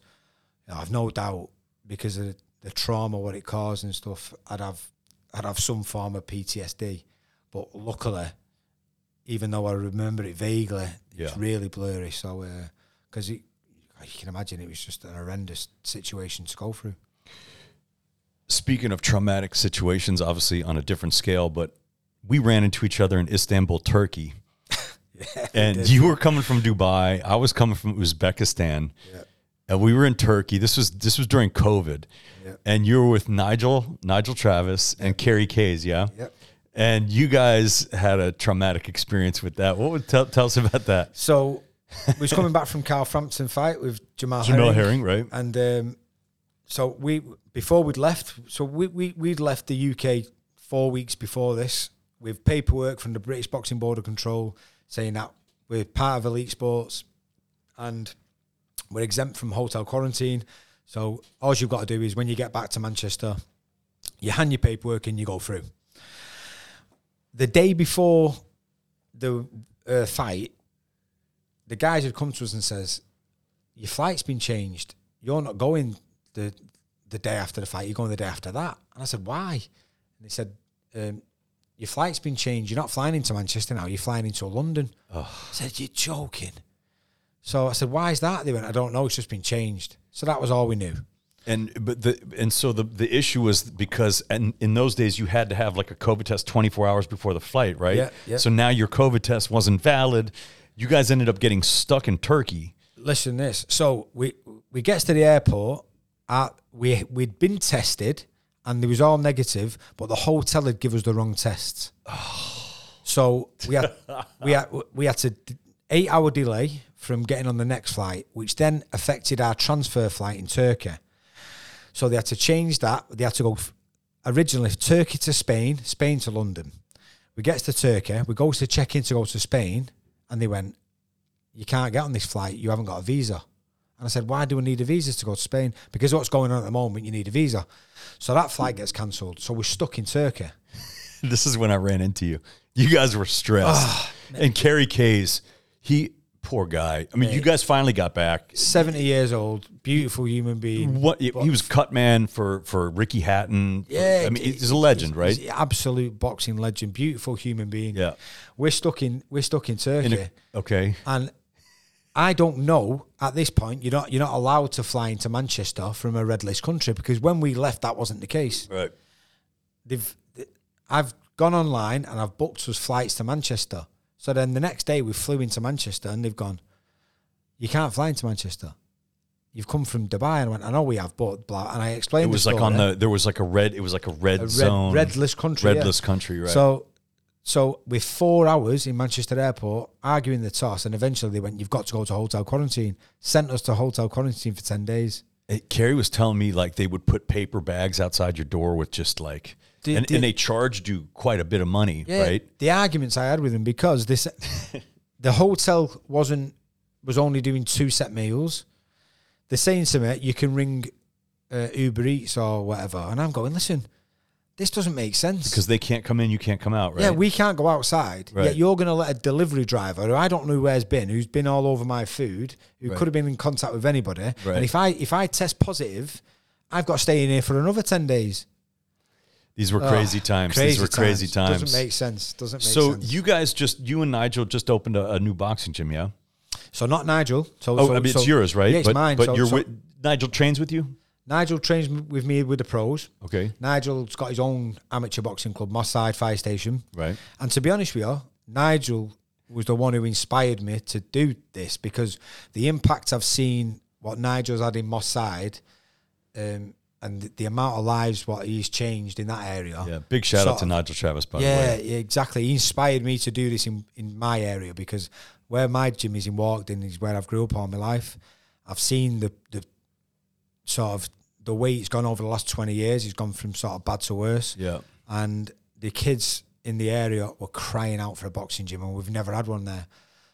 I've no doubt because of the trauma, what it caused and stuff. I'd have I'd have some form of PTSD, but luckily, even though I remember it vaguely, it's Yeah. really blurry. So uh, because it. You can imagine it was just an horrendous situation to go through. Speaking of traumatic situations, obviously on a different scale, but we ran into each other in Istanbul, Turkey. and you were coming from Dubai. I was coming from Uzbekistan. Yeah. And we were in Turkey. This was this was during COVID. Yeah. And you were with Nigel, Nigel Travis, and Kerry Kays, yeah? Yep. And you guys had a traumatic experience with that. What would tell, tell us about that? So we was coming back from Carl Frampton fight with Jamal, Jamel Herring, Herring, right? and um, so we before we'd left, so we, we we'd left the UK four weeks before this with paperwork from the British Boxing Board of Control saying that we're part of elite sports and we're exempt from hotel quarantine. So all you've got to do is when you get back to Manchester, you hand your paperwork and you go through. The day before the uh, fight, the guys had come to us and says, "Your flight's been changed. You're not going the the day after the fight. You're going the day after that." And I said, "Why?" And they said, um, "Your flight's been changed. You're not flying into Manchester now. You're flying into London." Oh. I said, "You're joking." So I said, "Why is that?" They went, "I don't know. It's just been changed." So that was all we knew. And but the and so the the issue was because and in those days you had to have like a COVID test 24 hours before the flight, right? Yeah, yeah. So now your COVID test wasn't valid. You guys ended up getting stuck in Turkey. listen this. So we we gets to the airport. At, we we'd been tested, and they was all negative, but the hotel had give us the wrong tests. So we had we had we had to eight hour delay from getting on the next flight, which then affected our transfer flight in Turkey. So they had to change that. They had to go f- originally Turkey to Spain, Spain to London. We get to Turkey, we go to check in to go to Spain, and they went, "You can't get on this flight. You haven't got a visa." And I said, "Why do we need a visa to go to Spain? Because what's going on at the moment, you need a visa." So that flight gets cancelled. So we're stuck in Turkey. This is when I ran into you. You guys were stressed. Ah, and Kerry Kays, he poor guy. I mean, you guys finally got back. Seventy years old, beautiful human being. What he was cut man for for Ricky Hatton. Yeah, I mean, he's a legend, right? He's absolute boxing legend, beautiful human being. Yeah. we're stuck in we're stuck in Turkey, In a- okay. and I don't know at this point. You're not you're not allowed to fly into Manchester from a red list country because when we left, that wasn't the case. Right. They've I've gone online and I've booked us flights to Manchester. So then the next day we flew into Manchester and they've gone, you can't fly into Manchester. You've come from Dubai. And I went, I know we have, but blah. And I explained It was like on the there was like a red it was like a red A red, zone. red list country. red yeah. list country, right? So, so with four hours in Manchester Airport arguing the toss, and eventually they went, "You've got to go to hotel quarantine." Sent us to hotel quarantine for ten days. Uh, Kerry was telling me like they would put paper bags outside your door with just like Did- and, did- and they charged you quite a bit of money, right? The arguments I had with them because this, the hotel wasn't was only doing two set meals. They're saying to me, "You can ring uh, Uber Eats or whatever," and I'm going, "Listen, this doesn't make sense." Because they can't come in, you can't come out, right? Yeah, we can't go outside. Right. Yet you're going to let a delivery driver, who I don't know where's been, who's been all over my food, who Right. could have been in contact with anybody, Right. and if I if I test positive, I've got to stay in here for another ten days. These were Ugh, crazy times. These were crazy times. Doesn't make sense. Doesn't make so sense. you guys just you and Nigel just opened a, a new boxing gym, yeah? so not Nigel. So, Oh, so- I mean, so- it's yours, right? Yeah, it's but mine. but so, you're so with Nigel trains with you, Nigel trains with me with the pros. okay? Nigel's got his own amateur boxing club, Moss Side Fire Station. Right. And to be honest with you, Nigel was the one who inspired me to do this because the impact I've seen what Nigel's had in Moss Side, um, and the, the amount of lives what he's changed in that area. Yeah. Big shout out to Nigel Travis, by Yeah, the way. yeah, exactly. He inspired me to do this in, in my area because where my gym is in Walkden is where I've grew up all my life. I've seen the the sort of the way it's gone over the last twenty years. It's gone from sort of bad to worse Yeah. and the kids in the area were crying out for a boxing gym, and we've never had one there.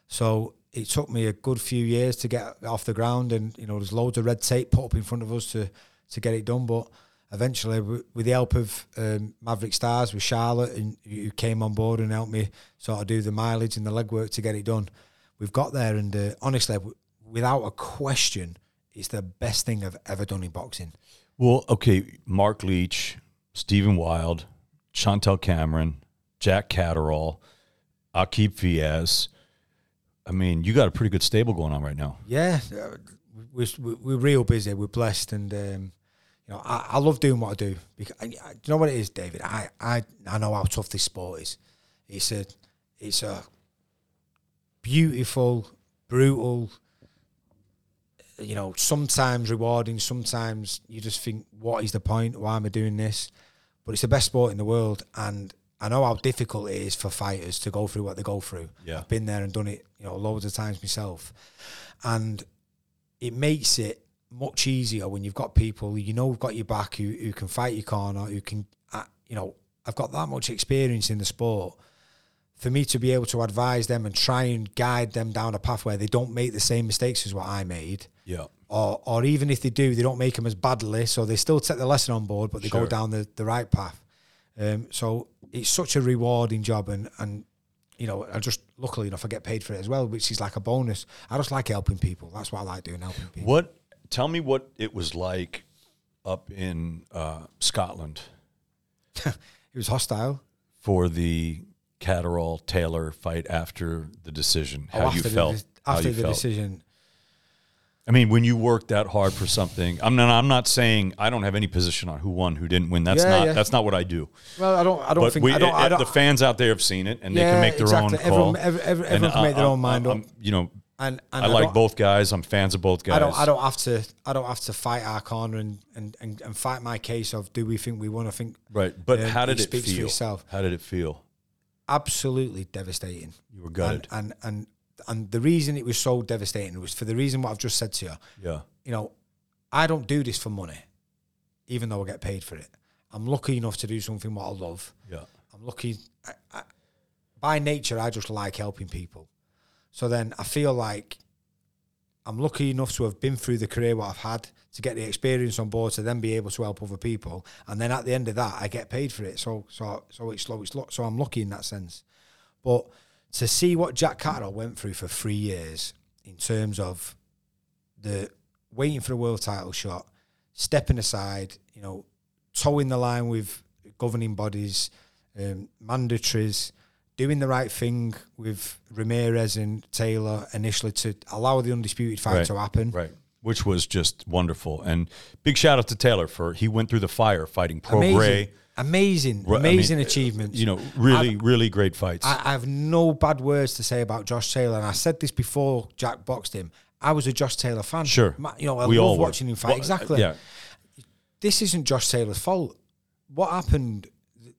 So it took me a good few years to get off the ground, and you know, there's loads of red tape put up in front of us to to get it done. But eventually, with the help of um, Maverick Stars, with Charlotte, and who came on board and helped me sort of do the mileage and the legwork to get it done, we've got there. And uh, honestly, w- without a question, it's the best thing I've ever done in boxing. Well, okay, Mark Leach, Stephen Wild, Chantelle Cameron, Jack Catterall, Aqib Fiaz. I mean, you got a pretty good stable going on right now. Yeah, uh, we're, we're real busy. We're blessed, and um, you know, I, I love doing what I do. Because I- do you know what it is, David? I, I I know how tough this sport is. It's a it's a beautiful, brutal. You know, sometimes rewarding. Sometimes you just think, "What is the point? Why am I doing this?" But it's the best sport in the world, and I know how difficult it is for fighters to go through what they go through. Yeah. I've been there and done it, you know, loads of times myself, and it makes it much easier when you've got people you know have got your back, who, who can fight your corner, who can, uh, you know, I've got that much experience in the sport. For me to be able to advise them and try and guide them down a path where they don't make the same mistakes as what I made, Yeah. or or even if they do, they don't make them as badly, so they still take the lesson on board, but they Sure. go down the, the right path. Um, so it's such a rewarding job, and and you know, I just luckily enough I get paid for it as well, which is like a bonus. I just like helping people. That's what I like doing, helping people. What? Tell me what it was like up in uh, Scotland It was hostile. for the Catterall Taylor fight after the decision. Oh, How you felt? The, after you the felt. decision, I mean, when you work that hard for something, I'm not. I'm not saying I don't have any position on who won, who didn't win. That's Yeah, not. yeah. That's not what I do. well, I don't. I don't But think. we, I don't. I eh, don't the fans out there have seen it, and they can make their exactly. own call. Everyone- every- every- everyone can make their I- own mind up. You know, And, and I like both guys. I'm fans of both guys. I don't. I don't have to. I don't have to fight our corner and, and, and, and fight my case of do we think we won? I think right, but um, how did it it feel? yourself. How did it feel? Absolutely devastating. You were gutted. And, and and and the reason it was so devastating was for the reason what I've just said to you. yeah, You know, I don't do this for money, even though I get paid for it. I'm lucky enough to do something what I love. yeah, I'm lucky. I, I, by nature, I just like helping people. So then I feel like I'm lucky enough to have been through the career what I've had to get the experience on board to then be able to help other people. And then at the end of that, I get paid for it. So so so it's slow. It's so I'm lucky in that sense. But to see what Jack Catterall went through for three years in terms of the waiting for a world title shot, stepping aside, you know, towing the line with governing bodies, um, mandatories, doing the right thing with Ramirez and Taylor initially to allow the undisputed fight Right. to happen. right. Which was just wonderful. And big shout out to Taylor for he went through the fire fighting Pro Amazing, Bray. amazing, Ru- I amazing mean, achievements. You know, really, really great fights. I, I have no bad words to say about Josh Taylor, and I said this before Jack boxed him. I was a Josh Taylor fan. sure, you know, I we love all were. watching him fight. Well, exactly. Yeah, this isn't Josh Taylor's fault. What happened,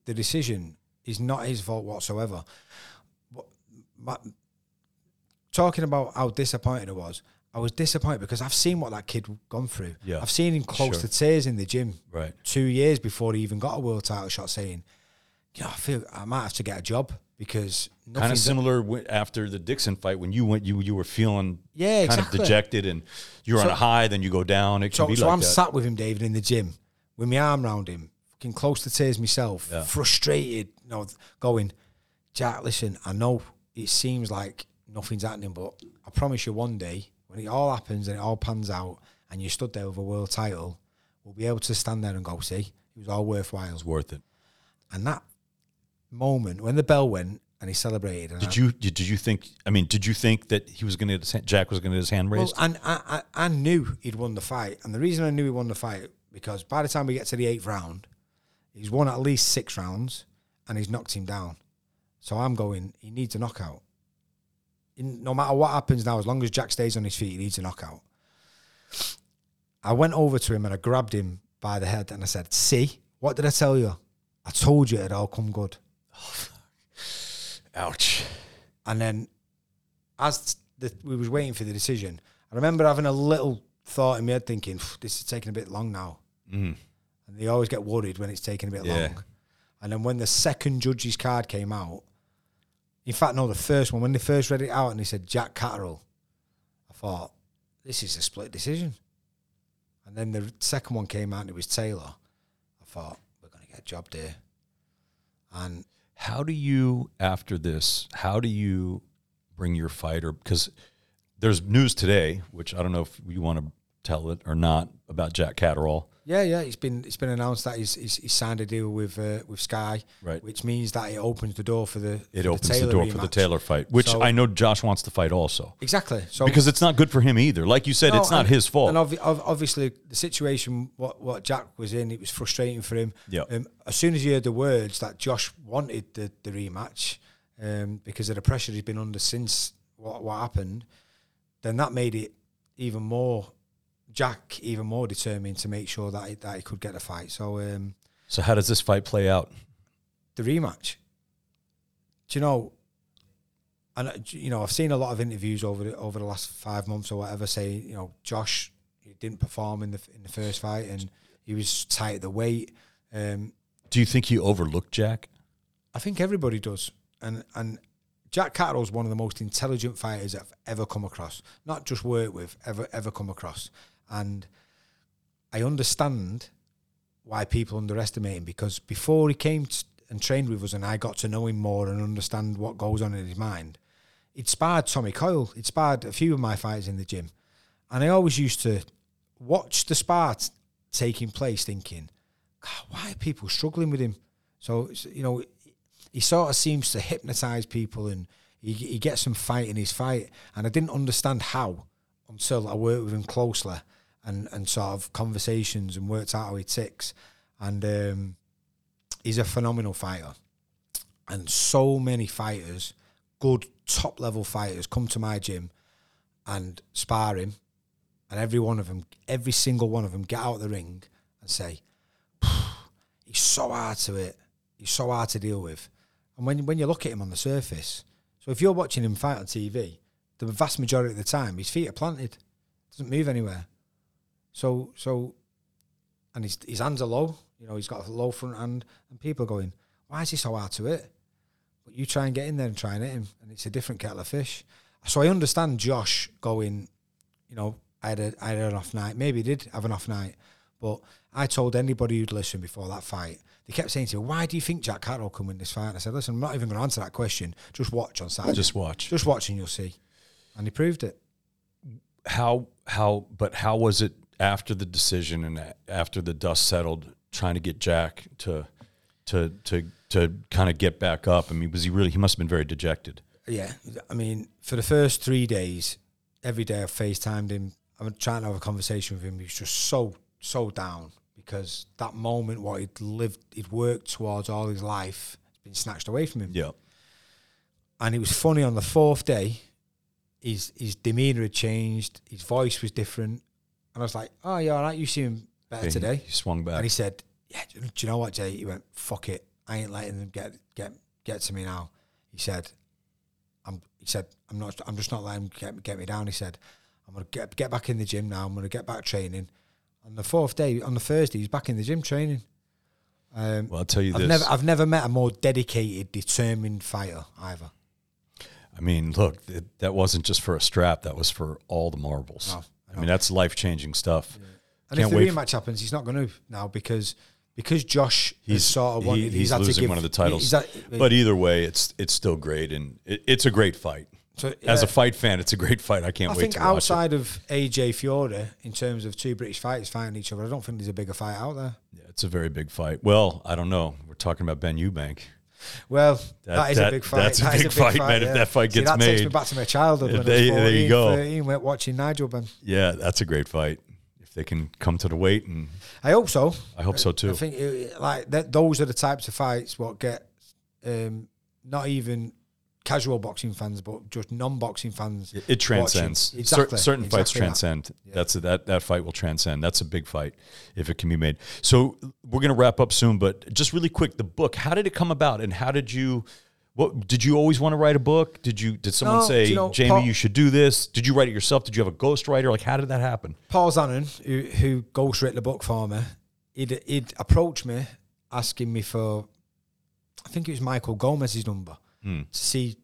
the decision is not his fault whatsoever. What, my, talking about how disappointed I was, I was disappointed because I've seen what that kid gone through. Yeah, I've seen him close sure. to tears in the gym right. two years before he even got a world title shot, saying, "You know, I feel I might have to get a job because Kind of similar after the Dixon fight when you went, you you were feeling Yeah, kind exactly. of dejected, and you're on a high, then you go down. It can So, be so like I'm that. sat with him, David, in the gym with my arm around him, fucking close to tears myself, Yeah. frustrated, you know, going, Jack, listen, I know it seems like nothing's happening, but I promise you one day, when it all happens and it all pans out and you stood there with a world title, we'll be able to stand there and go, see, it was all worthwhile. It's worth it. And that moment, when the bell went and he celebrated, and Did I- you did, you think? I mean, did you think that he was going to Jack was going to get his hand Well, and I, I, I knew he'd won the fight, and the reason I knew he won the fight because by the time we get to the eighth round, he's won at least six rounds, and he's knocked him down. So I'm going. He needs a knockout. In, no matter what happens now, as long as Jack stays on his feet, he needs a knockout. I went over to him and I grabbed him by the head and I said, "See, what did I tell you? I told you it'd all come good." Ouch. And then, as the, we was waiting for the decision, I remember having a little thought in my head, thinking, "This is taking a bit long now." Mm. And they always get worried when it's taking a bit Yeah. long. And then when the second judge's card came out, in fact, no, the first one when they first read it out and he said Jack Catterall, I thought this is a split decision. And then the second one came out and it was Taylor. I thought we're going to get jobbed here. And How do you after this? How do you bring your fighter? Because there's news today, which I don't know if you want to tell it or not about Jack Catterall. Yeah, yeah, it's been it's been announced that he's he's, he's signed a deal with uh, with Sky, Right. Which means that it opens the door for the It for opens the, Taylor door for the. Taylor fight, which So- I know Josh wants to fight also. Exactly. So because it's not good for him either. Like you said, No, it's not and- his fault. And obvi- ob- obviously, the situation what what Jack was in, it was frustrating for him. Yeah. Um, as soon as he heard the words that Josh wanted the the rematch, um, because of the pressure he's been under since what what happened, then that made it even more. Jack even more determined to make sure that he, that he could get a fight. So. Um, so how does this fight play out? the rematch. Do you know? And uh, you know, I've seen a lot of interviews over the, over the last five months or whatever saying, you know, Josh he didn't perform in the in the first fight and he was tight at the weight. Um, Do you think he overlooked Jack? I think everybody does, and and Jack Catterall's one of the most intelligent fighters I've ever come across. Not just worked with, ever ever come across, and I understand why people underestimate him because before he came and trained with us, and I got to know him more and understand what goes on in his mind, he'd sparred Tommy Coyle. He'd sparred a few of my fighters in the gym, and I always used to watch the spar t- taking place, thinking, God, why are people struggling with him? So you know, he sort of seems to hypnotize people, and he, he gets them fighting his fight. And I didn't understand how until I worked with him closely and and sort of conversations and worked out how he ticks. And um, he's a phenomenal fighter. And so many fighters, good top level fighters, come to my gym and spar him, and every one of them, every single one of them, get out of the ring and say, "He's so hard to hit. He's so hard to deal with." And when when you look at him on the surface, so if you're watching him fight on TV, the vast majority of the time his feet are planted, doesn't move anywhere. So so, and his his hands are low. You know, he's got a low front hand, and people are going, "Why is he so hard to hit?" But you try and get in there and try and hit him, and it's a different kettle of fish. So I understand Josh going, you know, I had, a, I had an off night. Maybe he did have an off night, but I told anybody who'd listen before that fight, they kept saying to me, "Why do you think Jack Catterall can win this fight?" And I said, "Listen, I'm not even going to answer that question. Just watch on Saturday. Just watch. just watch, and you'll see." And he proved it. how how but how was it after the decision and after the dust settled trying to get Jack to to to to kind of get back up I mean was he really he must have been very dejected Yeah, I mean, for the first three days, every day I FaceTimed him. I'm trying to have a conversation with him. He was just so so down because that moment, what he'd lived, he'd worked towards all his life, has been snatched away from him. yeah And it was funny on the fourth day, his his demeanor had changed, his voice was different, and I was like, "Oh, yeah, all right, you seem better he, today." he swung back And he said, "Yeah, do you know what, Jay?" He went, "Fuck it, I ain't letting them get get get to me now." He said, "I'm." He said, "I'm not. I'm just not letting them get get me down." He said, "I'm gonna get get back in the gym now. I'm gonna get back training." On the fourth day, on the Thursday, he's back in the gym training. Um, well I'll tell you I've this never I've never met a more dedicated, determined fighter either. I mean look th- that wasn't just for a strap that was for all the marbles No, I mean that's life-changing stuff And Can't if the rematch happens, he's not going to now because because Josh he's sort of he- wanted, he's, had to losing give- one of the titles he's had- but either way it's it's still great and it, it's a great fight so, as a fight fan it's a great fight I can't I wait think to watch it. outside of AJ Fury, in terms of two British fighters fighting each other, I don't think there's a bigger fight out there. Yeah, it's a very big fight. Well, I don't know. We're talking about Benn Eubank. Well, That- that is that- a big fight. that's a That is big fight, man, if that fight See, gets that takes me back to my childhood when There- I was there you go. 13, went watching Nigel Benn. Yeah, that's a great fight. If they can come to the weight, and I hope so. I hope so too. I think it, like that, those are the types of fights what get um, not even casual boxing fans, but just non-boxing fans. It, it transcends. Exactly. Cer- certain fights Exactly that. transcend. That's a, that that fight will transcend. That's a big fight if it can be made. So we're gonna wrap up soon, but just really quick, the book. How did it come about, and how did you? What did you always want to write a book? Did you? Did someone No, say, you know, Jamie, Paul- you should do this? Did you write it yourself? Did you have a ghostwriter? Like, how did that happen? Paul Zanon, who, who ghostwrote the book for me, he'd, he'd approach me asking me for, I think it was Michael Gomez's number, Hmm. to see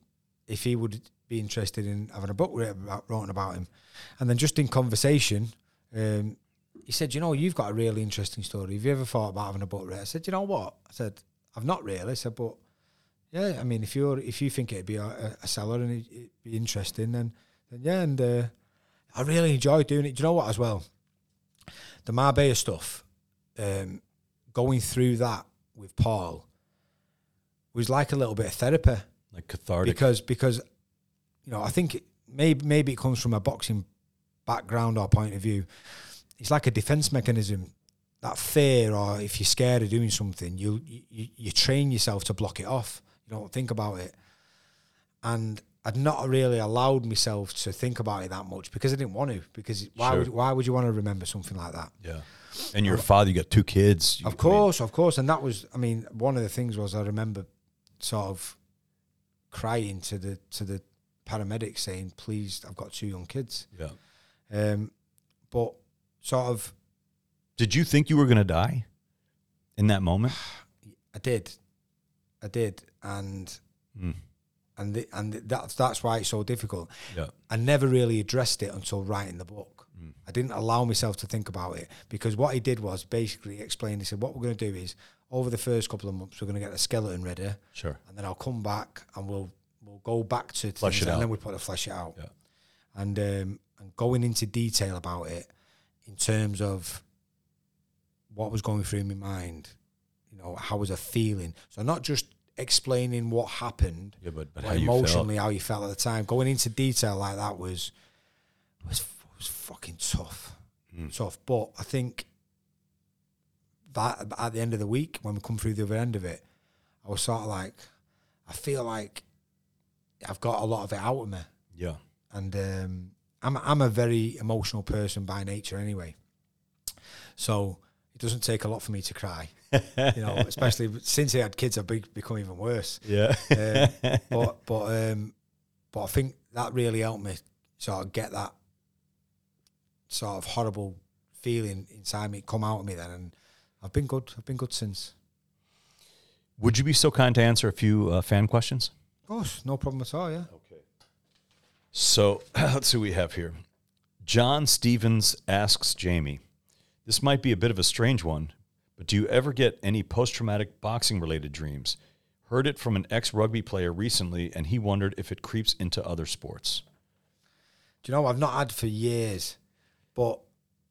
if he would be interested in having a book written about, written about him. And then just in conversation, um, he said, you know, you've got a really interesting story. Have you ever thought about having a book written? I said, you know what? I said, I've not really. I said, but yeah, I mean, if you're if you think it'd be a, a seller and it, it'd be interesting, then then yeah, and uh, I really enjoy doing it. Do you know what as well? The Marbella stuff, um, going through that with Paul was like a little bit of therapy Like cathartic. because because you know I think it, maybe maybe it comes from a boxing background or point of view. It's like a defense mechanism. That fear, or if you're scared of doing something, you you, you train yourself to block it off. You don't think about it, and I'd not really allowed myself to think about it that much because I didn't want to. Because why Sure. would why would you want to remember something like that? yeah. And you're father. You got two kids. You- I Of mean, course, of course, and that was. I mean, one of the things was I remember sort of crying to the to the paramedics saying, "Please, I've got two young kids." yeah. Um, but sort of, Did you think you were going to die in that moment? I did, I did, and Mm. and the, and that's that's why it's so difficult. Yeah. I never really addressed it until writing the book. Mm. I didn't allow myself to think about it because what he did was basically explain. He said, "What we're going to do is over the first couple of months, we're going to get the skeleton ready." Sure. and then I'll come back and we'll we'll go back to Flesh things it and out. then we put the flesh it out. Yeah. And um, and going into detail about it in terms of what was going through my mind, you know, how was I feeling? So not just explaining what happened, Yeah, but, but but how you emotionally how you felt at the time. Going into detail like that was was was fucking tough, Mm. tough. But I think that at the end of the week, when we come through the other end of it, I was sort of like, I feel like I've got a lot of it out of me, Yeah. and um, I'm I'm a very emotional person by nature anyway. So it doesn't take a lot for me to cry. you know, especially since I had kids, I've be, become even worse. Yeah. Um, but but um, but I think that really helped me sort of get that sort of horrible feeling inside me come out of me then, and I've been good. I've been good since. Would you be so kind to answer a few uh, fan questions? Of course, no problem at all. Yeah. Okay. So let's see what we have here. John Stevens asks Jamie, this might be a bit of a strange one, but do you ever get any post traumatic boxing related dreams? Heard it from an ex rugby player recently, and he wondered if it creeps into other sports. Do you know I've not had for years, but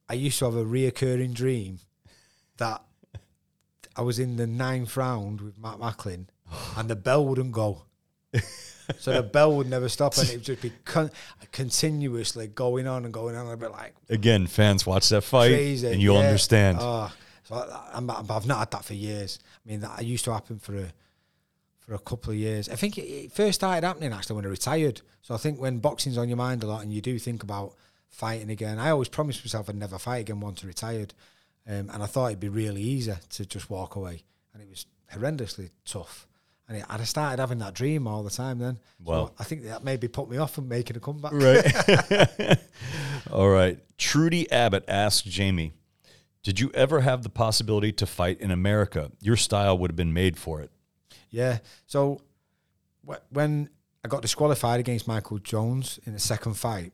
I used to have a reoccurring dream that I was in the ninth round with Matt Macklin, and the bell wouldn't go. so the bell would never stop, and it would just be con- continuously going on and going on. I'd be like Again, fans watch that fight, crazy, and you'll yeah. understand. Oh, so I, I've not had that for years. I mean, that used to happen for a for a couple of years. I think it, it first started happening actually when I retired. So I think when boxing's on your mind a lot, and you do think about fighting again. I always promised myself I'd never fight again once I retired, um, and I thought it'd be really easy to just walk away, and it was horrendously tough. And, it, and I started having that dream all the time then. Wow. So I think that maybe put me off from making a comeback. Right. All right. Trudy Abbott asked Jamie, Did you ever have the possibility to fight in America? Your style would have been made for it. Yeah. So wh- when I got disqualified against Michael Jones in the second fight,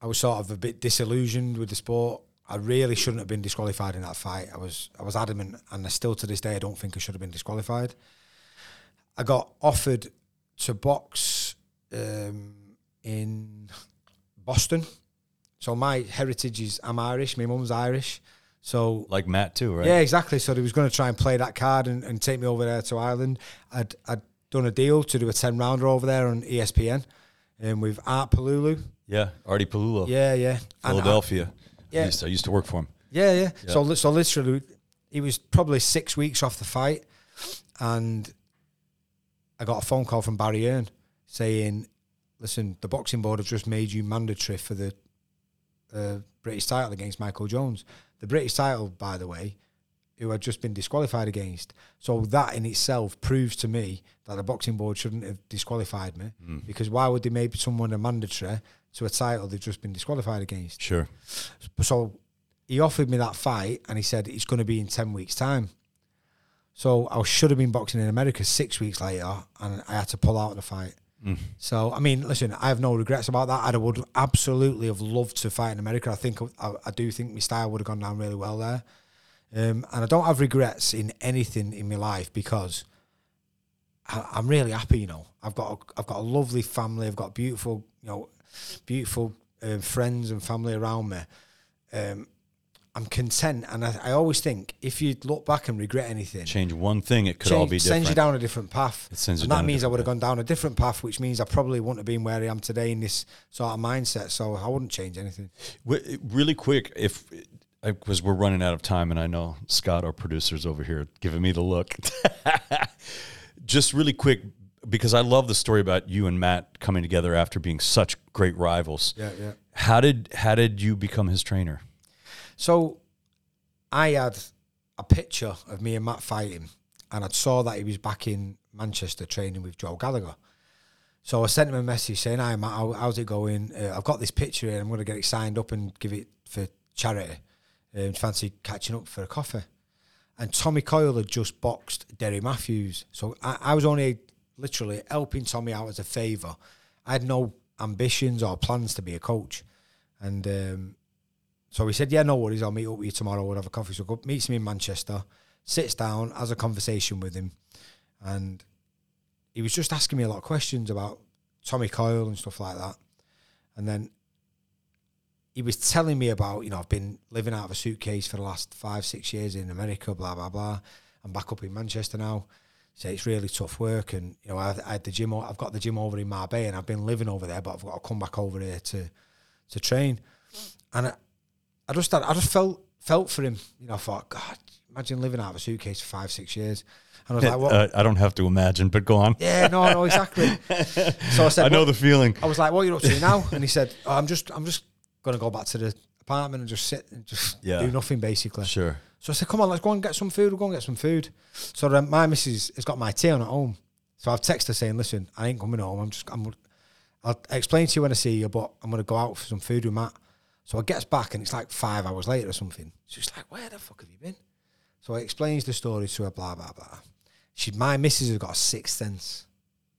I was sort of a bit disillusioned with the sport. I really shouldn't have been disqualified in that fight. I was I was adamant, and I still to this day I don't think I should have been disqualified. I got offered to box um, in Boston. So my heritage is I'm Irish. My mum's Irish. So Like Matt, too, right? yeah, exactly. So he was going to try and play that card and, and take me over there to Ireland. I'd I'd done a deal to do a ten rounder over there on ESPN, um, with Art Pelullo. Yeah. Artie Pelullo. Yeah, yeah. And Philadelphia. Yeah. I, used to, I used to work for him. yeah, yeah. So so literally, he was probably six weeks off the fight, and I got a phone call from Barry Hearn saying, "Listen, the boxing board have just made you mandatory for the uh, British title against Michael Jones. The British title, by the way, who had just been disqualified against. So that in itself proves to me that the boxing board shouldn't have disqualified me because why would they make someone a mandatory to a title they've just been disqualified against? Sure. So he offered me that fight and he said it's going to be in 10 weeks' time. So I should have been boxing in America six weeks later and I had to pull out of the fight. So, I mean, listen, I have no regrets about that. I would absolutely have loved to fight in America. I think, I, I do think my style would have gone down really well there. Um, and I don't have regrets in anything in my life because I, I'm really happy. You know, I've got a, I've got a lovely family. I've got beautiful, you know, beautiful um, friends and family around me. Um, I'm content, and I, I always think if you look back and regret anything, Change one thing, it could all change- be sends you down a different path. It sends you and that means I would have gone down a different path, which means I probably wouldn't have been where I am today in this sort of mindset. So I wouldn't change anything. Really quick, if because we're running out of time, and I know Scott, our producer's over here, giving me the look. Just really quick, because I love the story about you and Matt coming together after being such great rivals. Yeah, yeah. How did how did you become his trainer? So I had a picture of me and Matt fighting, and I saw that he was back in Manchester training with Joe Gallagher. So I sent him a message saying, "Hi Matt, how, how's it going? Uh, I've got this picture here. I'm going to get it signed up and give it for charity. Um, fancy catching up for a coffee?" And Tommy Coyle had just boxed Derry Matthews, so I, I was only literally helping Tommy out as a favour. I had no ambitions or plans to be a coach, and um, so he said, "Yeah, no worries. I'll meet up with you tomorrow. We'll have a coffee." So go, meets me in Manchester, sits down, has a conversation with him, and he was just asking me a lot of questions about Tommy Coyle and stuff like that. And then he was telling me about, you know, I've been living out of a suitcase for the last five, six years in America, blah blah blah. I'm back up in Manchester now. So it's really tough work, and you know, I, I had the gym. I've got the gym over in Marbella, and I've been living over there, but I've got to come back over here to to train. And I, I just, had, I just felt felt for him. You know, I thought, God, imagine living out of a suitcase for five, six years. And I was like, what? Uh, I don't have to imagine, but go on. yeah, no, no, exactly. So I said, I know the feeling. I was like, "What are you up to now?" And he said, oh, "I'm just, I'm just gonna go back to the apartment and just sit and just Yeah. do nothing, basically." Sure. So I said, "Come on, let's go and get some food. We'll go and get some food." So then my missus has got my tea on at home. So I've texted her saying, "Listen, I ain't coming home. I'm just, I'm, I'll explain to you when I see you, but I'm gonna go out for some food with Matt." So I gets back and it's like five hours later or something. She's like, "Where the fuck have you been?" So I explains the story to her, blah blah blah. She, my missus has got a sixth sense.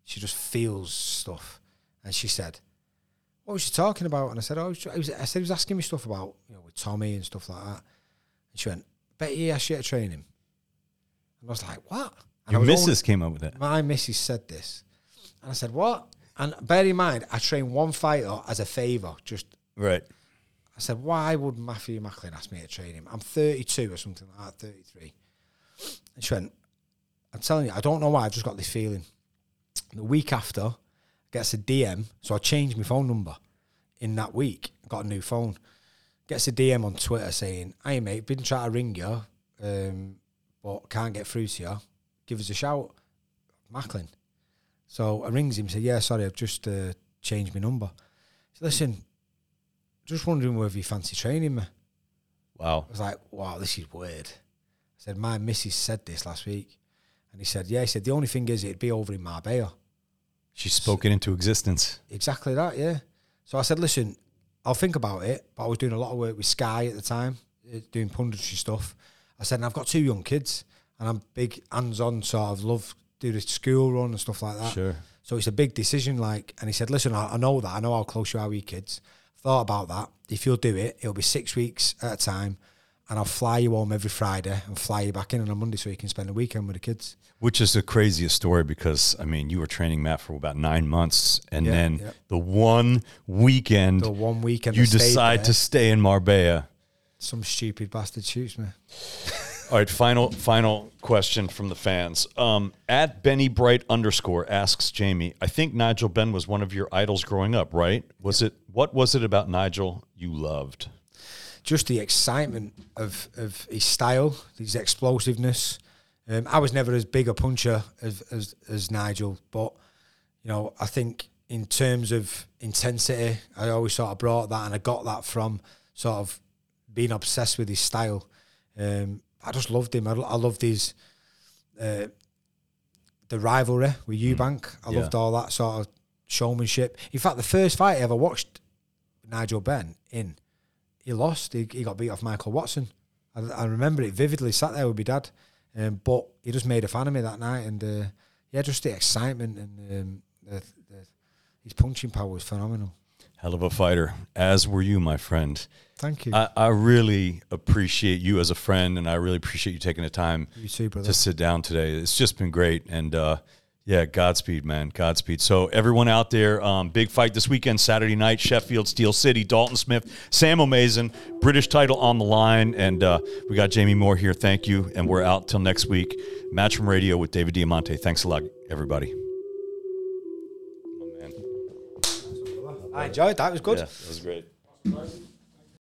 She just feels stuff, and she said, "What was she talking about?" And I said, "Oh, I, was, I said he was asking me stuff about you know with Tommy and stuff like that." And she went, "Bet he asked you to train him." And I was like, "What?" And Your missus came up with it. my missus said this, and I said, "What?" And bear in mind, I trained one fighter as a favour. Just Right. I said, "Why would Matthew Macklin ask me to train him? I'm 32 or something like that, 33." And she went, "I'm telling you, I don't know why. I've just got this feeling." The week after, gets a DM, so I changed my phone number in that week. Got a new phone. Gets a DM on Twitter saying, "Hey mate, been trying to ring you, um, but can't get through to you. Give us a shout, Macklin." So I rings him, say, "Yeah, sorry, I've just uh, changed my number." So listen, just wondering whether you fancy training me. Wow. I was like, wow, this is weird. I said, my missus said this last week. And he said, yeah, he said, the only thing is it'd be over in Marbella. She spoke it into existence. Exactly that, yeah. So I said, listen, I'll think about it. But I was doing a lot of work with Sky at the time, uh, doing punditry stuff. I said, and I've got two young kids, and I'm big hands-on, sort of love do the school run and stuff like that. Sure. So it's a big decision. Like, and he said, listen, I, I know that. I know how close you are with your kids. Thought about that. If you'll do it, it'll be six weeks at a time, and I'll fly you home every Friday and fly you back in on a Monday so you can spend the weekend with the kids. Which is the craziest story because I mean you were training Matt for about nine months, and Yeah, then yeah. the one weekend The one weekend you decide there, to stay in Marbella. some stupid bastard shoots me. All right, final final question from the fans. Um, at Benny Bright underscore asks Jamie, I think Nigel Benn was one of your idols growing up, right? Was it what was it about Nigel you loved? Just the excitement of of his style, his explosiveness. Um, I was never as big a puncher as, as as Nigel, but you know, I think in terms of intensity, I always sort of brought that, and I got that from sort of being obsessed with his style. Um, I just loved him. I, I loved his uh, the rivalry with Eubank. I Yeah. loved all that sort of showmanship. In fact, the first fight I ever watched Nigel Benn in, he lost. He, he got beat off Michael Watson. I, I remember it vividly. Sat there with my dad, um, but he just made a fan of me that night, and uh, yeah, just the excitement and um, the, the, his punching power was phenomenal. Hell of a fighter, as were you, my friend. Thank you. I, I really appreciate you as a friend, and I really appreciate you taking the time too, to sit down today. It's just been great, and uh, yeah, Godspeed, man, Godspeed. So everyone out there, um, big fight this weekend, Saturday night, Sheffield, Steel City, Dalton Smith, Sam O'maison, British title on the line, and uh, we got Jamie Moore here. Thank you, and we're out till next week. Matchroom Radio with David Diamante. Thanks a lot, everybody. Oh, man. I enjoyed that. It was good. Yeah, that was great.